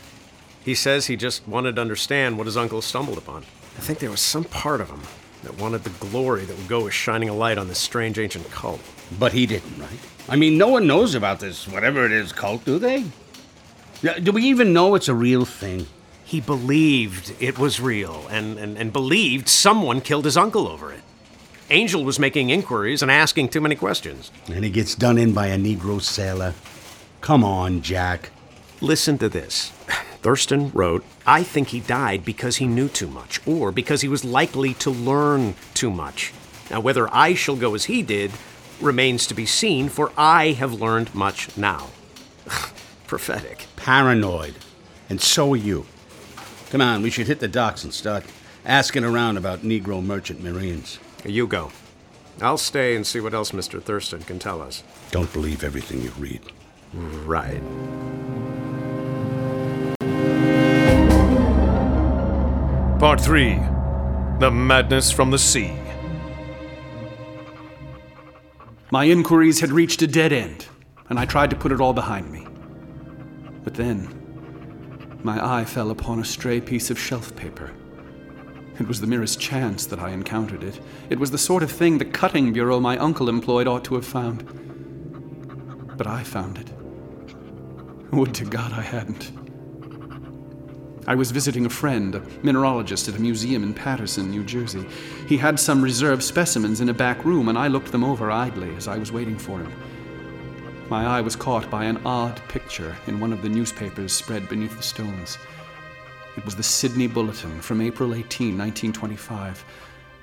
He says he just wanted to understand what his uncle stumbled upon. I think there was some part of him that wanted the glory that would go with shining a light on this strange ancient cult. But he didn't, right? I mean, no one knows about this, whatever it is, cult, do they? Do we even know it's a real thing? He believed it was real and, and, and believed someone killed his uncle over it. Angell was making inquiries and asking too many questions. And he gets done in by a Negro sailor. Come on, Jack. Listen to this. Thurston wrote, I think he died because he knew too much, or because he was likely to learn too much. Now, whether I shall go as he did remains to be seen, for I have learned much now. <laughs> Prophetic. Paranoid. And so are you. Come on, we should hit the docks and start asking around about Negro merchant marines. You go. I'll stay and see what else Mr. Thurston can tell us. Don't believe everything you read. Right. Part 3 The Madness from the Sea. My inquiries had reached a dead end, and I tried to put it all behind me. But then, my eye fell upon a stray piece of shelf paper. It was the merest chance that I encountered it. It was the sort of thing the cutting bureau my uncle employed ought to have found. But I found it. Would to God I hadn't. I was visiting a friend, a mineralogist at a museum in Paterson, New Jersey. He had some reserved specimens in a back room, and I looked them over idly as I was waiting for him. My eye was caught by an odd picture in one of the newspapers spread beneath the stones. It was the Sydney Bulletin from April 18, 1925,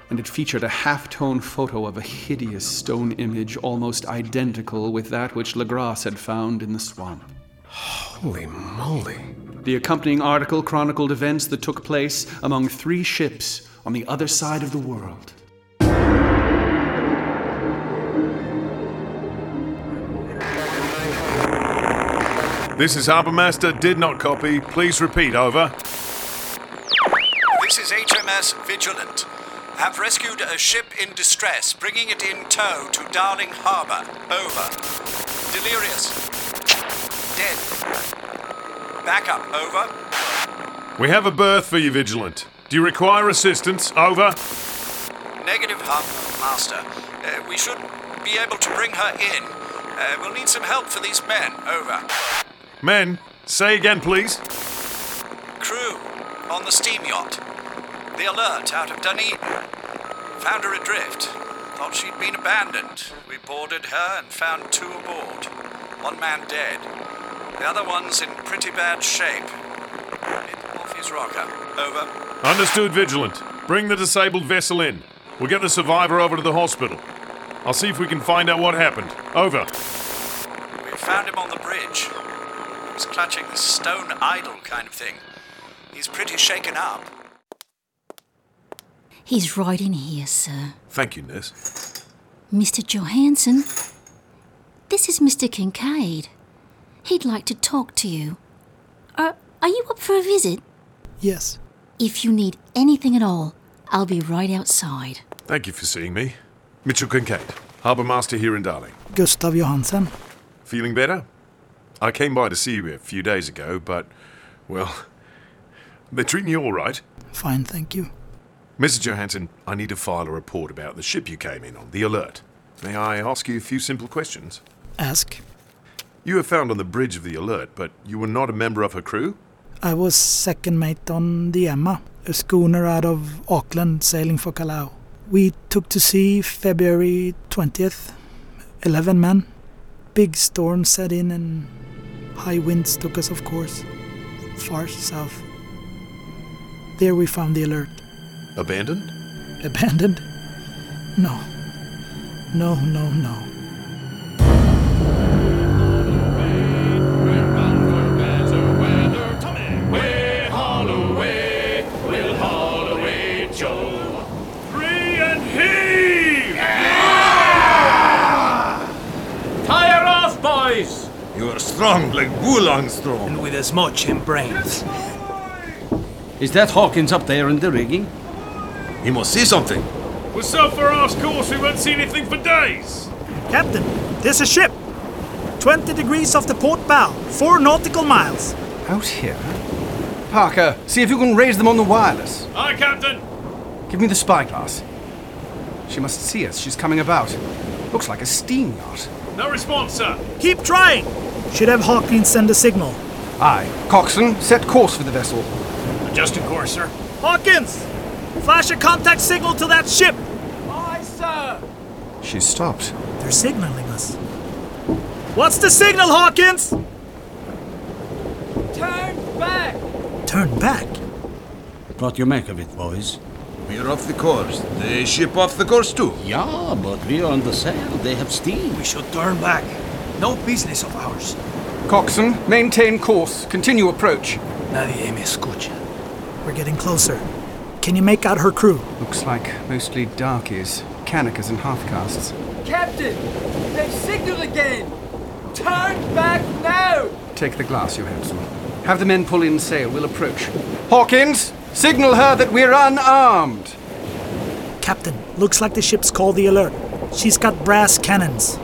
and it featured a half tone photo of a hideous stone image almost identical with that which Legrasse had found in the swamp. Holy moly. The accompanying article chronicled events that took place among three ships on the other side of the world. This is Harbourmaster, did not copy. Please repeat, over. This is HMS Vigilant. Have rescued a ship in distress, bringing it in tow to Darling Harbour. Over. Delirious. Dead. Backup. Over. We have a berth for you, Vigilant. Do you require assistance? Over. Negative, Harbour Master. Uh, we should be able to bring her in. Uh, we'll need some help for these men. Over. Men, say again, please. Crew on the steam yacht. The Alert out of Dunedin. Found her adrift. Thought she'd been abandoned. We boarded her and found two aboard. One man dead. The other one's in pretty bad shape. Off his rocker. Over. Understood, Vigilant. Bring the disabled vessel in. We'll get the survivor over to the hospital. I'll see if we can find out what happened. Over. We found him on the bridge. He was clutching the stone idol kind of thing. He's pretty shaken up. He's right in here, sir. Thank you, nurse. Mr. Johansson. This is Mr. Kincaid. He'd like to talk to you. Are, are you up for a visit? Yes. If you need anything at all, I'll be right outside. Thank you for seeing me. Mitchell Kincaid, Harbour Master here in Darling. Gustav Johansson. Feeling better? I came by to see you a few days ago, but, well, they're treating you all right. Fine, thank you. Mrs. Johansson, I need to file a report about the ship you came in on, the Alert. May I ask you a few simple questions? Ask. You were found on the bridge of the Alert, but you were not a member of her crew? I was second mate on the Emma, a schooner out of Auckland sailing for Callao. We took to sea February 20th. 11 men. Big storm set in and high winds took us, of course, far south. There we found the alert. Abandoned? Abandoned? No. No, no, no. Strong like Bull Armstrong. And with as much in brains. Is that Hawkins up there in the rigging? He must see something. We're so far off course we won't see anything for days. Captain, there's a ship. 20 degrees off the port bow, 4 nautical miles. Out here? Parker, see if you can raise them on the wireless. Aye, Captain. Give me the spyglass. She must see us. She's coming about. Looks like a steam yacht. No response, sir. Keep trying. Should have Hawkins send a signal. Aye. Coxswain, set course for the vessel. Adjusting course, sir. Hawkins! Flash a contact signal to that ship! Aye, sir! She's stopped. They're signaling us. What's the signal, Hawkins? Turn back! Turn back? What you make of it, boys? We're off the course. The ship off the course too. Yeah, but we're on the sail. They have steam. We should turn back. No business of ours. Coxswain, maintain course. Continue approach. Nadie me escucha. We're getting closer. Can you make out her crew? Looks like mostly darkies, Kanakas and half-castes. Captain! They've signaled again! Turn back now! Take the glass, Johansson. Have the men pull in sail. We'll approach. Hawkins, signal her that we're unarmed. Captain, looks like the ship's called the alert. She's got brass cannons.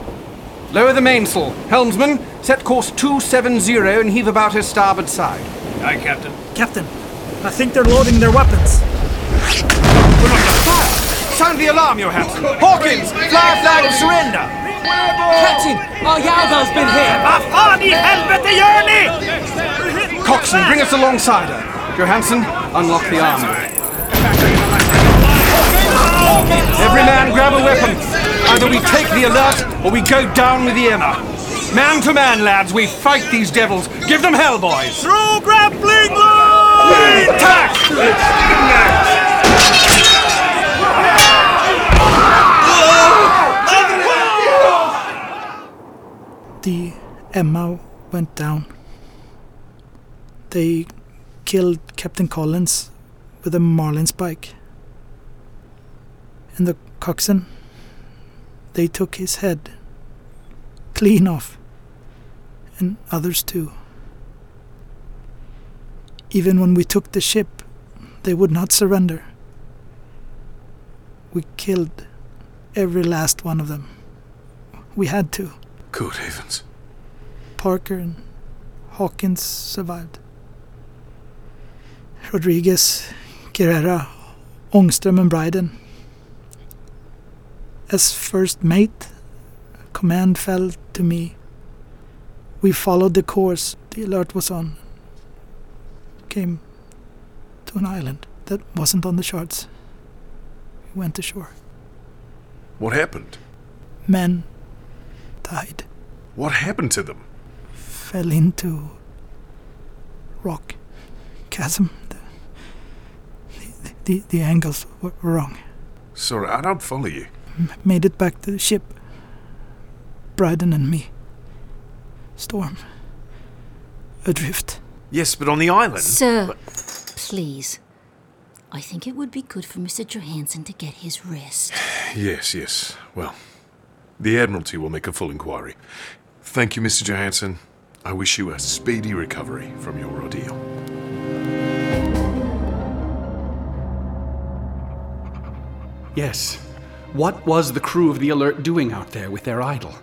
Lower the mainsail. Helmsman, set course 270 and heave about her starboard side. Aye, Captain. Captain, I think they're loading their weapons. We're under fire! Sound the alarm, Johansson! Hawkins, fly a flag of surrender! Captain, our Yalda's been hit! Vad fan i helvete gör ni? Coxswain, bring us alongside her. Johansson, unlock the armory. Every man grab a weapon. Either we take the alert or we go down with the Emma. Man to man, lads, we fight these devils. Give them hell, boys. Throw grappling line! Attack! The Emma went down. They killed Captain Collins with a marlin spike. And the coxswain, they took his head clean off. And others too. Even when we took the ship, they would not surrender. We killed every last one of them. We had to. Good heavens. Parker and Hawkins survived. Rodriguez, Guerrera, Ångström, and Bryden. As first mate, command fell to me. We followed the course the alert was on. Came to an island that wasn't on the charts. We went ashore. What happened? Men died. What happened to them? Fell into rock chasm. The, the, the, the angles were wrong. Sorry, I don't follow you. M- made it back to the ship. Bryden and me. Storm. Adrift. Yes, but on the island. Sir, please. I think it would be good for Mr. Johansson to get his rest. <sighs> Yes, yes. Well, the Admiralty will make a full inquiry. Thank you, Mr. Johansson. I wish you a speedy recovery from your ordeal. Yes. What was the crew of the Alert doing out there with their idol?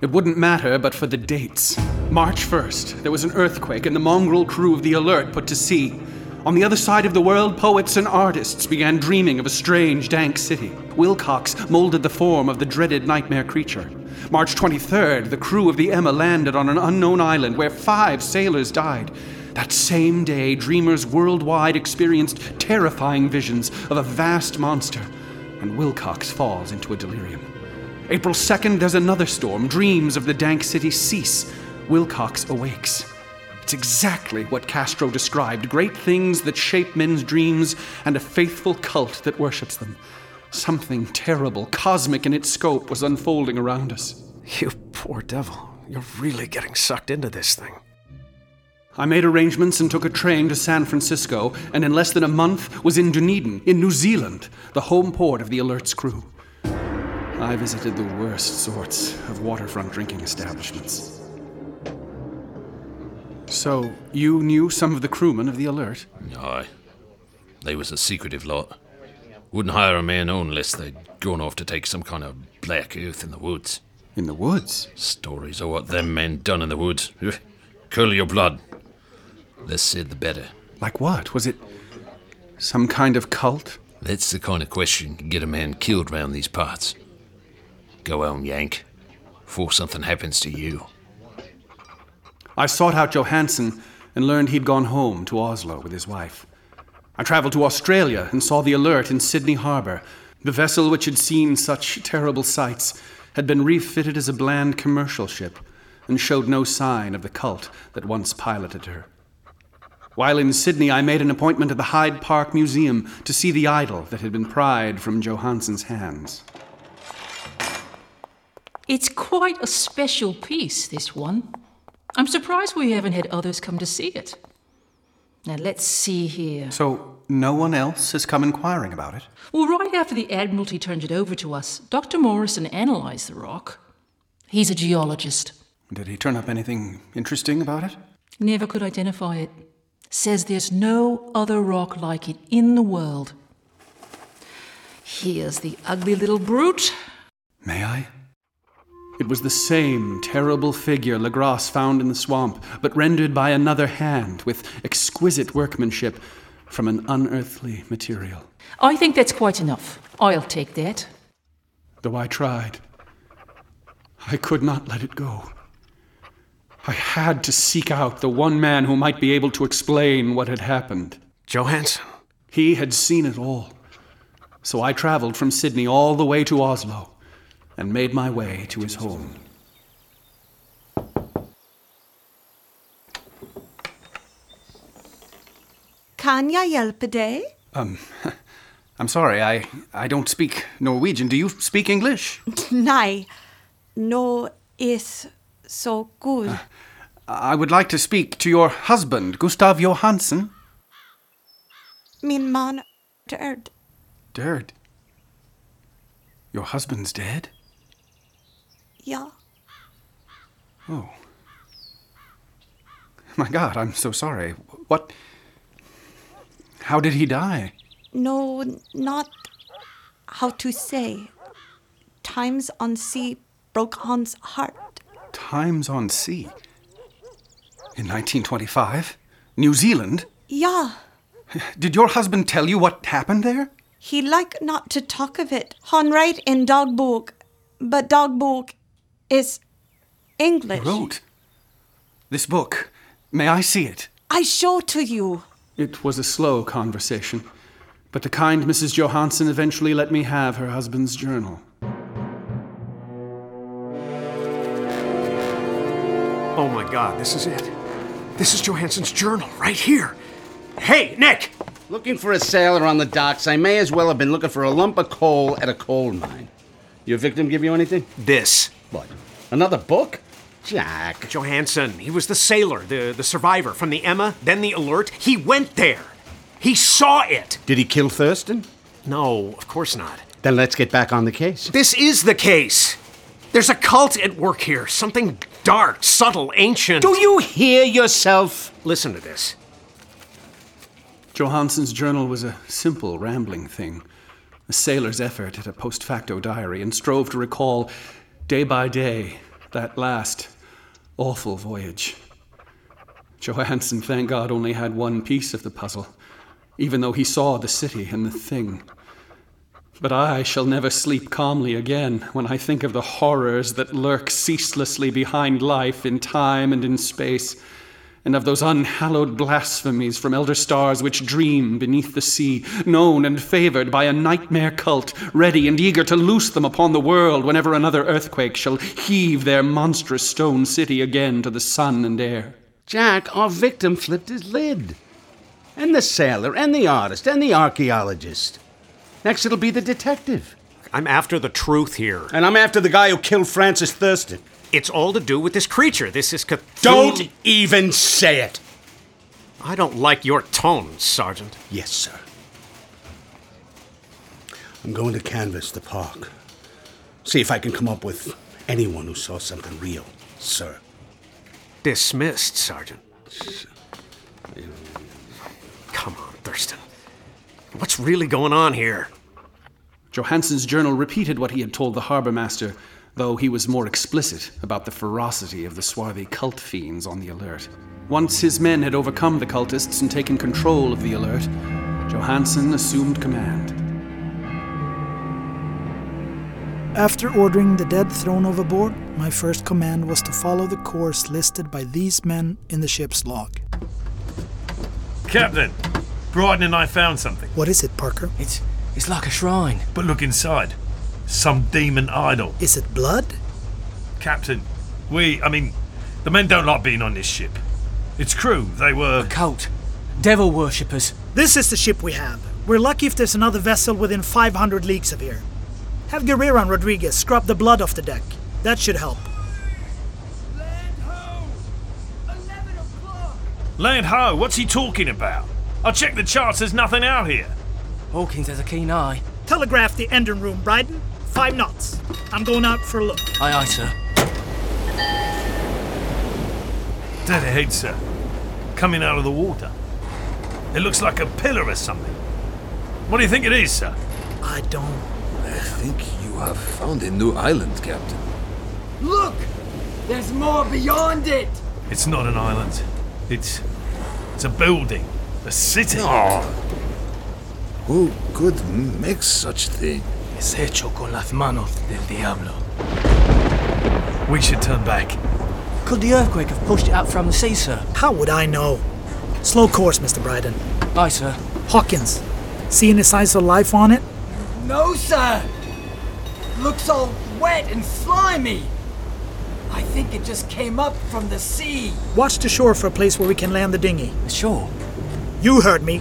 It wouldn't matter but for the dates. March 1st, there was an earthquake and the mongrel crew of the Alert put to sea. On the other side of the world, poets and artists began dreaming of a strange, dank city. Wilcox molded the form of the dreaded nightmare creature. March 23rd, the crew of the Emma landed on an unknown island where five sailors died. That same day, dreamers worldwide experienced terrifying visions of a vast monster and Wilcox falls into a delirium. April 2nd, there's another storm. Dreams of the dank city cease. Wilcox awakes. It's exactly what Castro described great things that shape men's dreams and a faithful cult that worships them. Something terrible, cosmic in its scope, was unfolding around us. You poor devil. You're really getting sucked into this thing. I made arrangements and took a train to San Francisco, and in less than a month was in Dunedin, in New Zealand, the home port of the Alert's crew. I visited the worst sorts of waterfront drinking establishments. So, you knew some of the crewmen of the Alert? Aye. They was a secretive lot. Wouldn't hire a man on unless they'd gone off to take some kind of black earth in the woods. In the woods? Stories of what them men done in the woods. Curl your blood. Less said the better. Like what? Was it some kind of cult? That's the kind of question can get a man killed round these parts. Go on, Yank. Before something happens to you. I sought out Johansson and learned he'd gone home to Oslo with his wife. I traveled to Australia and saw the Alert in Sydney Harbour. The vessel which had seen such terrible sights had been refitted as a bland commercial ship and showed no sign of the cult that once piloted her. While in Sydney, I made an appointment at the Hyde Park Museum to see the idol that had been pried from Johansson's hands. It's quite a special piece, this one. I'm surprised we haven't had others come to see it. Now, let's see here. So, no one else has come inquiring about it? Well, right after the Admiralty turned it over to us, Dr. Morrison analyzed the rock. He's a geologist. Did he turn up anything interesting about it? Never could identify it. Says there's no other rock like it in the world. Here's the ugly little brute. May I? It was the same terrible figure Legrasse found in the swamp, but rendered by another hand with exquisite workmanship from an unearthly material. I think that's quite enough. I'll take that. Though I tried, I could not let it go. I had to seek out the one man who might be able to explain what had happened. Johansson? He had seen it all. So I traveled from Sydney all the way to Oslo and made my way to his home. Kan jag hjälpa dig? Um, <laughs> I'm sorry, I, I don't speak Norwegian. Do you speak English? <laughs> Nej, no is so good. I would like to speak to your husband, Gustav Johansen. Min man död. Dead? Your husband's dead? Ja. Oh. My God, I'm so sorry. What? How did he die? No, not how to say. Times on sea broke Hans' heart. Times on sea? In 1925? New Zealand? Yeah. Did your husband tell you what happened there? He like not to talk of it. Han write in dagbok, but dagbok is English. He wrote. This book. May I see it? I show to you. It was a slow conversation, but the kind Mrs. Johansson eventually let me have her husband's journal. Oh my god, this is it. This is Johansson's journal, right here. Hey, Nick! Looking for a sailor on the docks, I may as well have been looking for a lump of coal at a coal mine. Your victim give you anything? This. What? Another book? Jack. Johansson, he was the sailor, the, the survivor from the Emma, then the Alert. He went there. He saw it. Did he kill Thurston? No, of course not. Then let's get back on the case. This is the case. There's a cult at work here. Something dark, subtle, ancient. Do you hear yourself? Listen to this. Johansson's journal was a simple, rambling thing, a sailor's effort at a post facto diary, and strove to recall, day by day, that last awful voyage. Johansson, thank God, only had one piece of the puzzle, even though he saw the city and the thing. But I shall never sleep calmly again when I think of the horrors that lurk ceaselessly behind life in time and in space, and of those unhallowed blasphemies from elder stars which dream beneath the sea, known and favored by a nightmare cult, ready and eager to loose them upon the world whenever another earthquake shall heave their monstrous stone city again to the sun and air. Jack, our victim flipped his lid. And the sailor, and the artist, and the archaeologist. Next, it'll be the detective. I'm after the truth here. And I'm after the guy who killed Francis Thurston. It's all to do with this creature. This is Cthulhu. Don't even say it! I don't like your tone, Sergeant. Yes, sir. I'm going to canvass the park. See if I can come up with anyone who saw something real, sir. Dismissed, Sergeant. Come on, Thurston. What's really going on here? Johansen's journal repeated what he had told the harbour master, though he was more explicit about the ferocity of the swarthy cult fiends on the alert. Once his men had overcome the cultists and taken control of the alert, Johansen assumed command. After ordering the dead thrown overboard, my first command was to follow the course listed by these men in the ship's log. Captain, Bryden and I found something. What is it, Parker? It's it's like a shrine. But look inside. Some demon idol. Is it blood? Captain, we, I mean, the men don't like being on this ship. Its crew, they were. A cult. Devil worshippers. This is the ship we have. We're lucky if there's another vessel within 500 leagues of here. Have Guerrera and Rodriguez scrub the blood off the deck. That should help. Land ho, Land ho! what's he talking about? I checked the charts, there's nothing out here. Hawkins has a keen eye. Telegraph the engine room, Bryden. Five knots. I'm going out for a look. Aye, aye, sir. Dead ahead, sir. Coming out of the water. It looks like a pillar or something. What do you think it is, sir? I don't. I think you have found a new island, Captain. Look! There's more beyond it! It's not an island. It's. It's a building. A city. Oh. Who could make such thing? Es hecho con las manos del diablo. We should turn back. Could the earthquake have pushed it up from the sea, sir? How would I know? Slow course, Mr. Bryden. Aye, sir. Hawkins, see any signs of life on it? No, sir! Looks all wet and slimy. I think it just came up from the sea. Watch the shore for a place where we can land the dinghy. The shore? You heard me.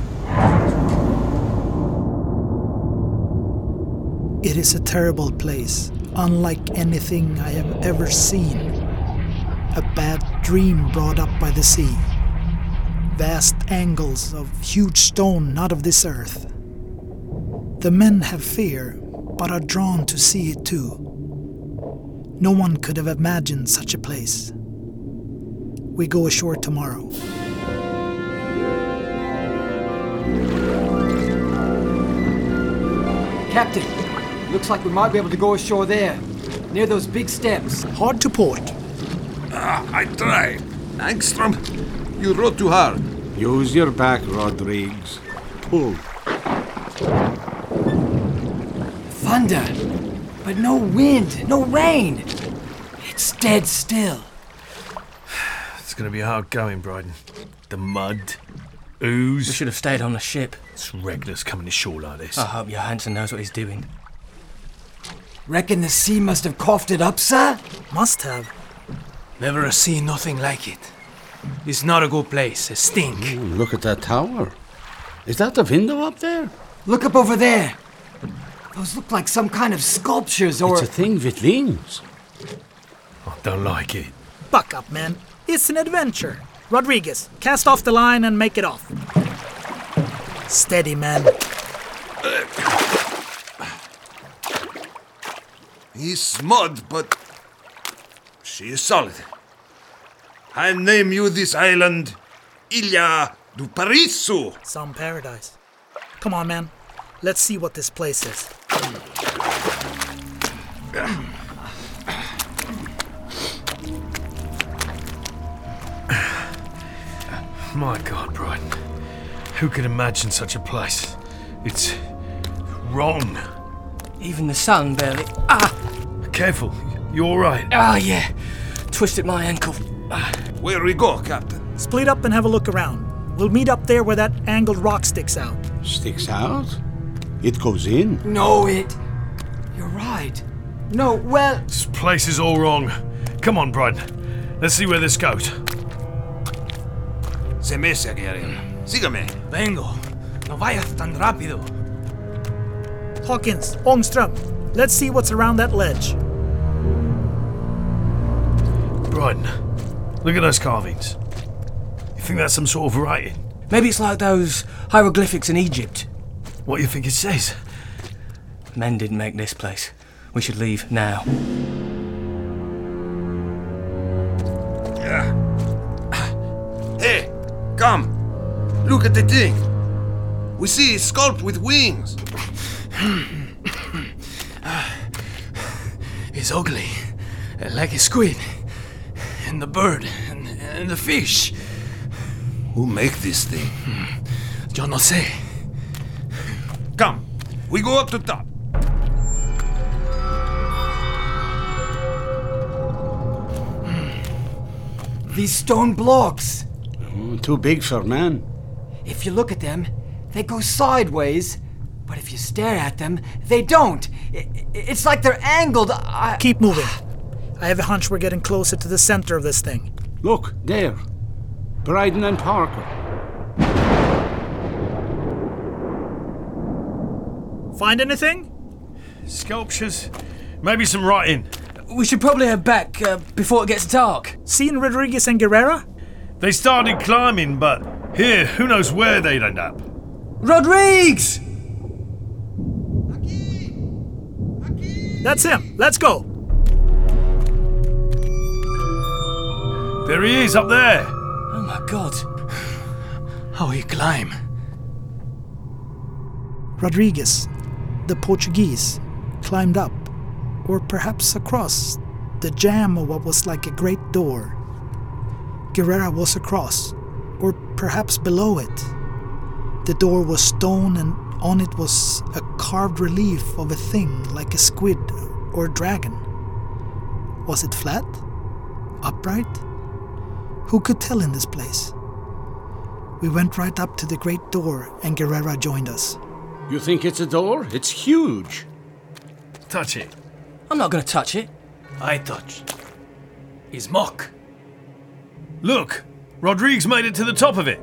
It is a terrible place, unlike anything I have ever seen. A bad dream brought up by the sea. Vast angles of huge stone not of this earth. The men have fear, but are drawn to see it too. No one could have imagined such a place. We go ashore tomorrow. Captain, looks like we might be able to go ashore there, near those big steps. Hard to port. Ah, I tried. Ångström, you rowed too hard. Use your back, Rodriguez. Pull. Thunder, but no wind, no rain. It's dead still. <sighs> It's gonna be hard going, Bryden. The mud, ooze. We should have stayed on the ship. It's regulars coming ashore like this. I hope Johansen knows what he's doing. Reckon the sea must have coughed it up, sir? Must have. Never seen nothing like it. It's not a good place. It stink. Ooh, look at that tower. Is that the window up there? Look up over there. Those look like some kind of sculptures or. It's a thing with wings. I don't like it. Buck up, man. It's an adventure. Rodriguez, cast off the line and make it off. Steady, man. He's mud, but she is solid. I name you this island Ilha do Paraíso. Some paradise. Come on, man. Let's see what this place is. <clears throat> My God, Bryden. Who could imagine such a place? It's wrong. Even the sun barely. Ah! Careful. you're all right? Ah, yeah. Twisted my ankle. Where we go, Captain? Split up and have a look around. We'll meet up there where that angled rock sticks out. Sticks out? It goes in. No, it. You're right. No, well. This place is all wrong. Come on, Bryden. Let's see where this goes. Se me hace que Sígame. Vengo. No vayas tan rápido. Hawkins, Ångström, let's see what's around that ledge. Bryden, look at those carvings. You think that's some sort of writing? Maybe it's like those hieroglyphics in Egypt. What do you think it says? Men didn't make this place. We should leave now. Look at the thing. We see it's sculpted with wings. <sighs> It's ugly. Like a squid. And the bird. And, and the fish. Who make this thing? Hmm. Yo no sé. Come. We go up to top. Hmm. These stone blocks. Oh, too big for man. If you look at them, they go sideways. But if you stare at them, they don't. It's like they're angled. I... Keep moving. I have a hunch we're getting closer to the center of this thing. Look, there. Bryden and Parker. Find anything? Sculptures? Maybe some writing. We should probably head back uh, before it gets dark. Seen Rodriguez and Guerrera? They started climbing, but here, who knows where they'd end up. Rodriguez! That's him. Let's go. There he is, up there. Oh my god. How he climb? Rodriguez, the Portuguese, climbed up, or perhaps across, the jamb of what was like a great door. Guerrera was across, or perhaps below it. The door was stone, and on it was a carved relief of a thing like a squid or a dragon. Was it flat? Upright? Who could tell in this place? We went right up to the great door, and Guerrera joined us. You think it's a door? It's huge. Touch it. I'm not gonna touch it. I touch. It's mock. Look, Rodriguez made it to the top of it.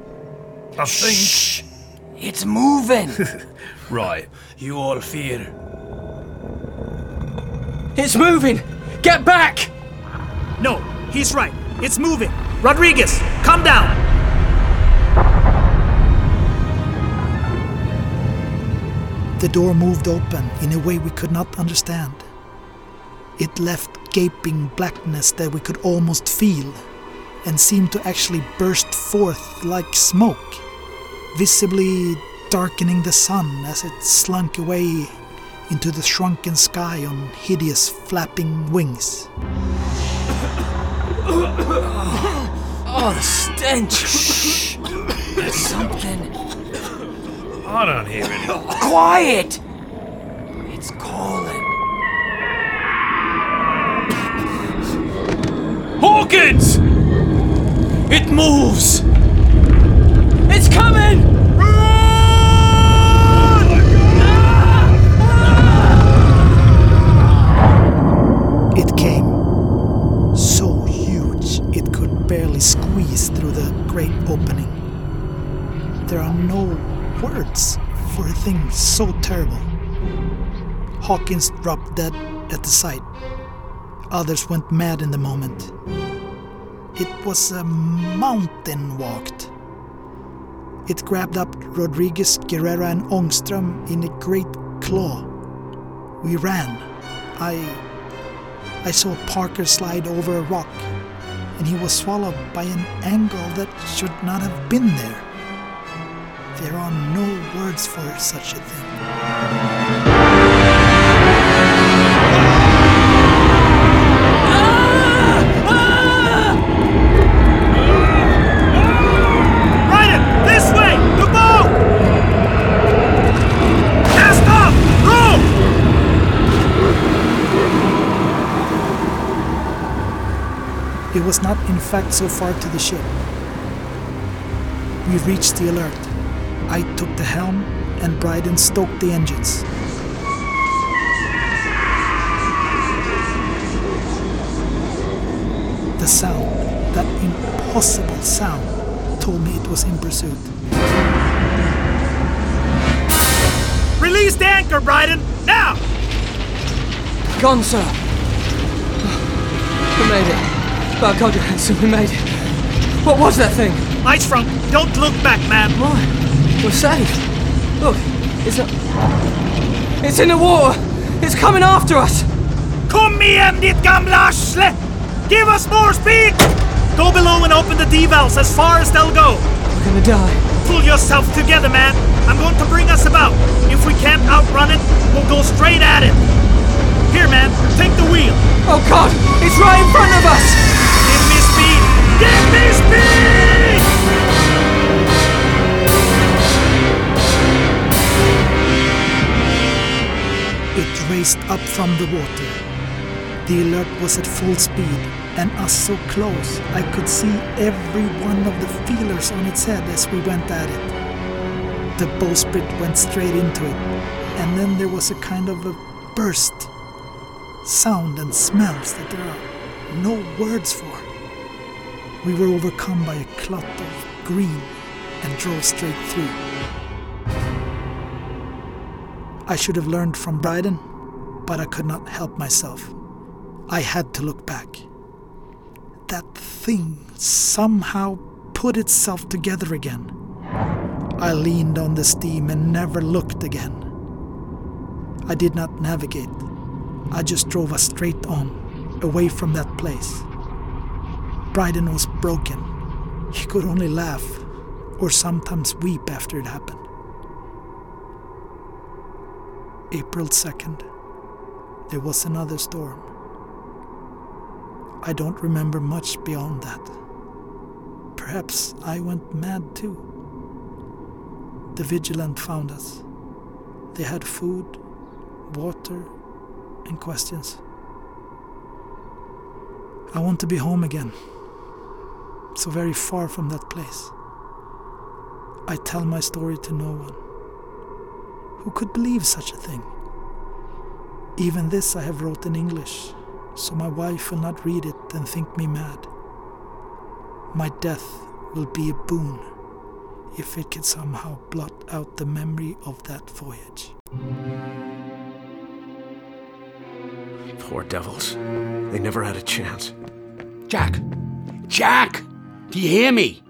I think. Shh! It's moving. <laughs> Right. You all fear. It's moving! Get back! No, he's right. It's moving. Rodriguez, come down! The door moved open in a way we could not understand. It left gaping blackness that we could almost feel, and seemed to actually burst forth like smoke, visibly darkening the sun as it slunk away into the shrunken sky on hideous flapping wings. Oh, the stench! There's something. I don't hear any. Quiet! It's calling. Hawkins! It moves! It's coming! It came. So huge it could barely squeeze through the great opening. There are no words for a thing so terrible. Hawkins dropped dead at the sight. Others went mad in the moment. It was a mountain walked. It grabbed up Rodriguez, Guerrera, and Ångström in a great claw. We ran. I I saw Parker slide over a rock, and he was swallowed by an angle that should not have been there. There are no words for such a thing. Was not, in fact, so far to the ship. We reached the alert. I took the helm and Bryden stoked the engines. The sound, that impossible sound, told me it was in pursuit. Release the anchor, Bryden! Now! Gone, sir. We made it. By God, Johansen, we made it. What was that thing? Ice front, don't look back, man. Why? We're safe. Look, it's a... It's in the water! It's coming after us! Kom igen, ditt gamla arsle! Give us more speed! Go below and open the D-valves as far as they'll go. We're gonna die. Pull yourself together, man. I'm going to bring us about. If we can't outrun it, we'll go straight at it. Here, man, take the wheel. Oh God, it's right in front of us! It raced up from the water. The alert was at full speed, and us so close I could see every one of the feelers on its head as we went at it. The bowsprit went straight into it, and then there was a kind of a burst. Sound and smells that there are no words for. We were overcome by a clot of green and drove straight through. I should have learned from Bryden, but I could not help myself. I had to look back. That thing somehow put itself together again. I leaned on the steam and never looked again. I did not navigate. I just drove us straight on, away from that place. Bryden was broken. He could only laugh, or sometimes weep after it happened. April 2nd, there was another storm. I don't remember much beyond that. Perhaps I went mad too. The vigilant found us. They had food, water, and questions. I want to be home again, so very far from that place. I tell my story to no one. Who could believe such a thing? Even this I have wrote in English, so my wife will not read it and think me mad. My death will be a boon if it can somehow blot out the memory of that voyage. Poor devils. They never had a chance. Jack! Jack! Do you hear me?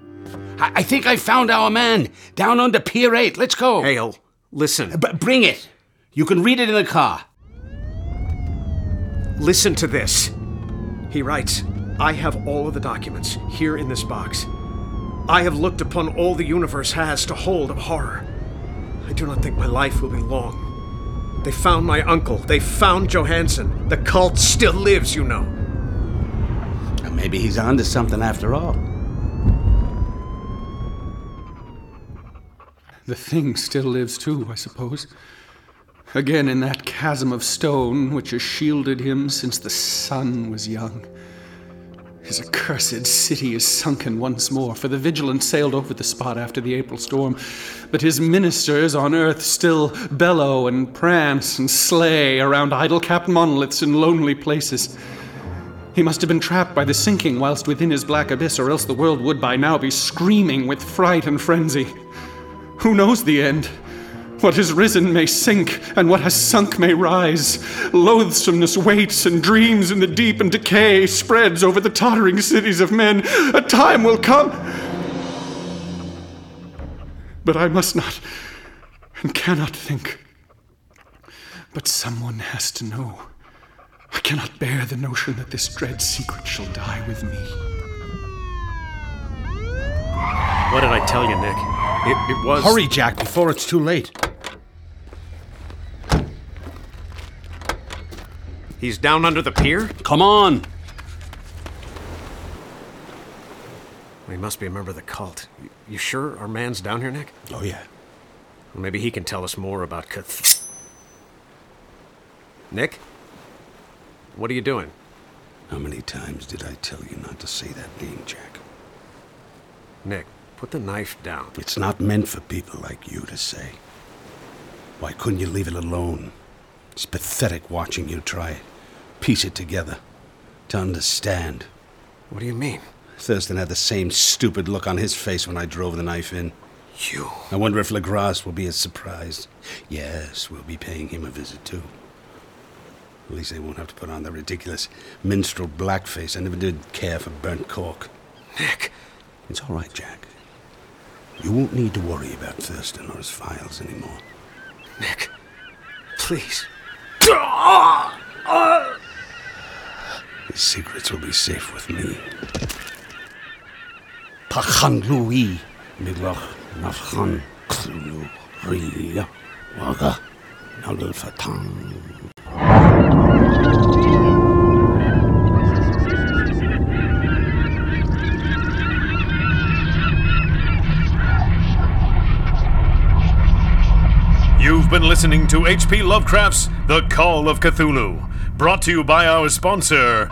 I, I think I found our man down under Pier 8. Let's go. Hale, oh, listen. B- bring it. You can read it in the car. Listen to this. He writes I have all of the documents here in this box. I have looked upon all the universe has to hold of horror. I do not think my life will be long. They found my uncle. They found Johansen. The cult still lives, you know. Maybe he's onto something after all. The thing still lives too, I suppose. Again in that chasm of stone which has shielded him since the sun was young. His accursed city is sunken once more, for the Vigilant sailed over the spot after the April storm. But his ministers on earth still bellow and prance and slay around idle capped monoliths in lonely places. He must have been trapped by the sinking whilst within his black abyss, or else the world would by now be screaming with fright and frenzy. Who knows the end? What has risen may sink, and what has sunk may rise. Loathsomeness waits and dreams in the deep, and decay spreads over the tottering cities of men. A time will come. But I must not and cannot think. But someone has to know. I cannot bear the notion that this dread secret shall die with me. What did I tell you, Nick? It, it was. Hurry, Jack, before it's too late. He's down under the pier? Come on! He must be a member of the cult. You, you sure our man's down here, Nick? Oh, yeah. Well, maybe he can tell us more about Cath. Nick? What are you doing? How many times did I tell you not to say that name, Jack? Nick, Put the knife down. It's not meant for people like you to say. Why couldn't you leave it alone? It's pathetic watching you try piece it together, to understand. What do you mean? Thurston had the same stupid look on his face when I drove the knife in. You? I wonder if Legrasse will be as surprised. Yes, we'll be paying him a visit too. At least they won't have to put on the ridiculous minstrel blackface. I never did care for burnt cork. Nick! It's all right, Jack. You won't need to worry about Thurston or his files anymore. Nick, please. His secrets will be safe with me. Pachan Louis, Miloch Nafchan Cthulhu R'lyeh Waga Been listening to H.P. Lovecraft's The Call of Cthulhu, brought to you by our sponsor,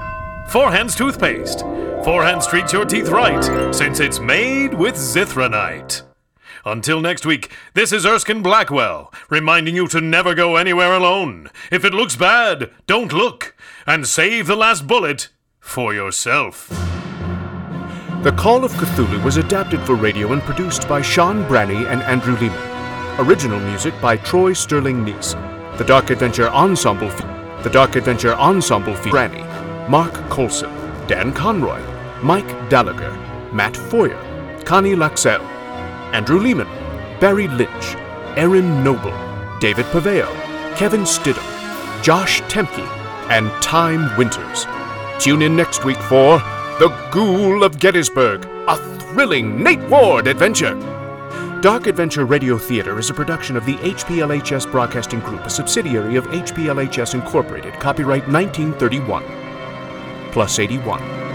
Forhan's Toothpaste. Forhan's treats your teeth right, since it's made with Zithronite. Until next week, this is Erskine Blackwell, reminding you to never go anywhere alone. If it looks bad, don't look, and save the last bullet for yourself. The Call of Cthulhu was adapted for radio and produced by Sean Branney and Andrew Leman. Original music by Troy Sterling Nies. The Dark Adventure Ensemble fe- The Dark Adventure Ensemble fe- Branney, Mark Colson, Dan Conroy, Mike Dalager, Matt Foyer, Connie Laxell, Andrew Leman, Barry Lynch, Aaron Noble, David Paveo, Kevin Stidham, Josh Temke, and Time Winters. Tune in next week for The Ghoul of Gettysburg, a thrilling Nate Ward adventure. Dark Adventure Radio Theater is a production of the HPLHS Broadcasting Group, a subsidiary of HPLHS Incorporated, copyright 1931. Plus 81.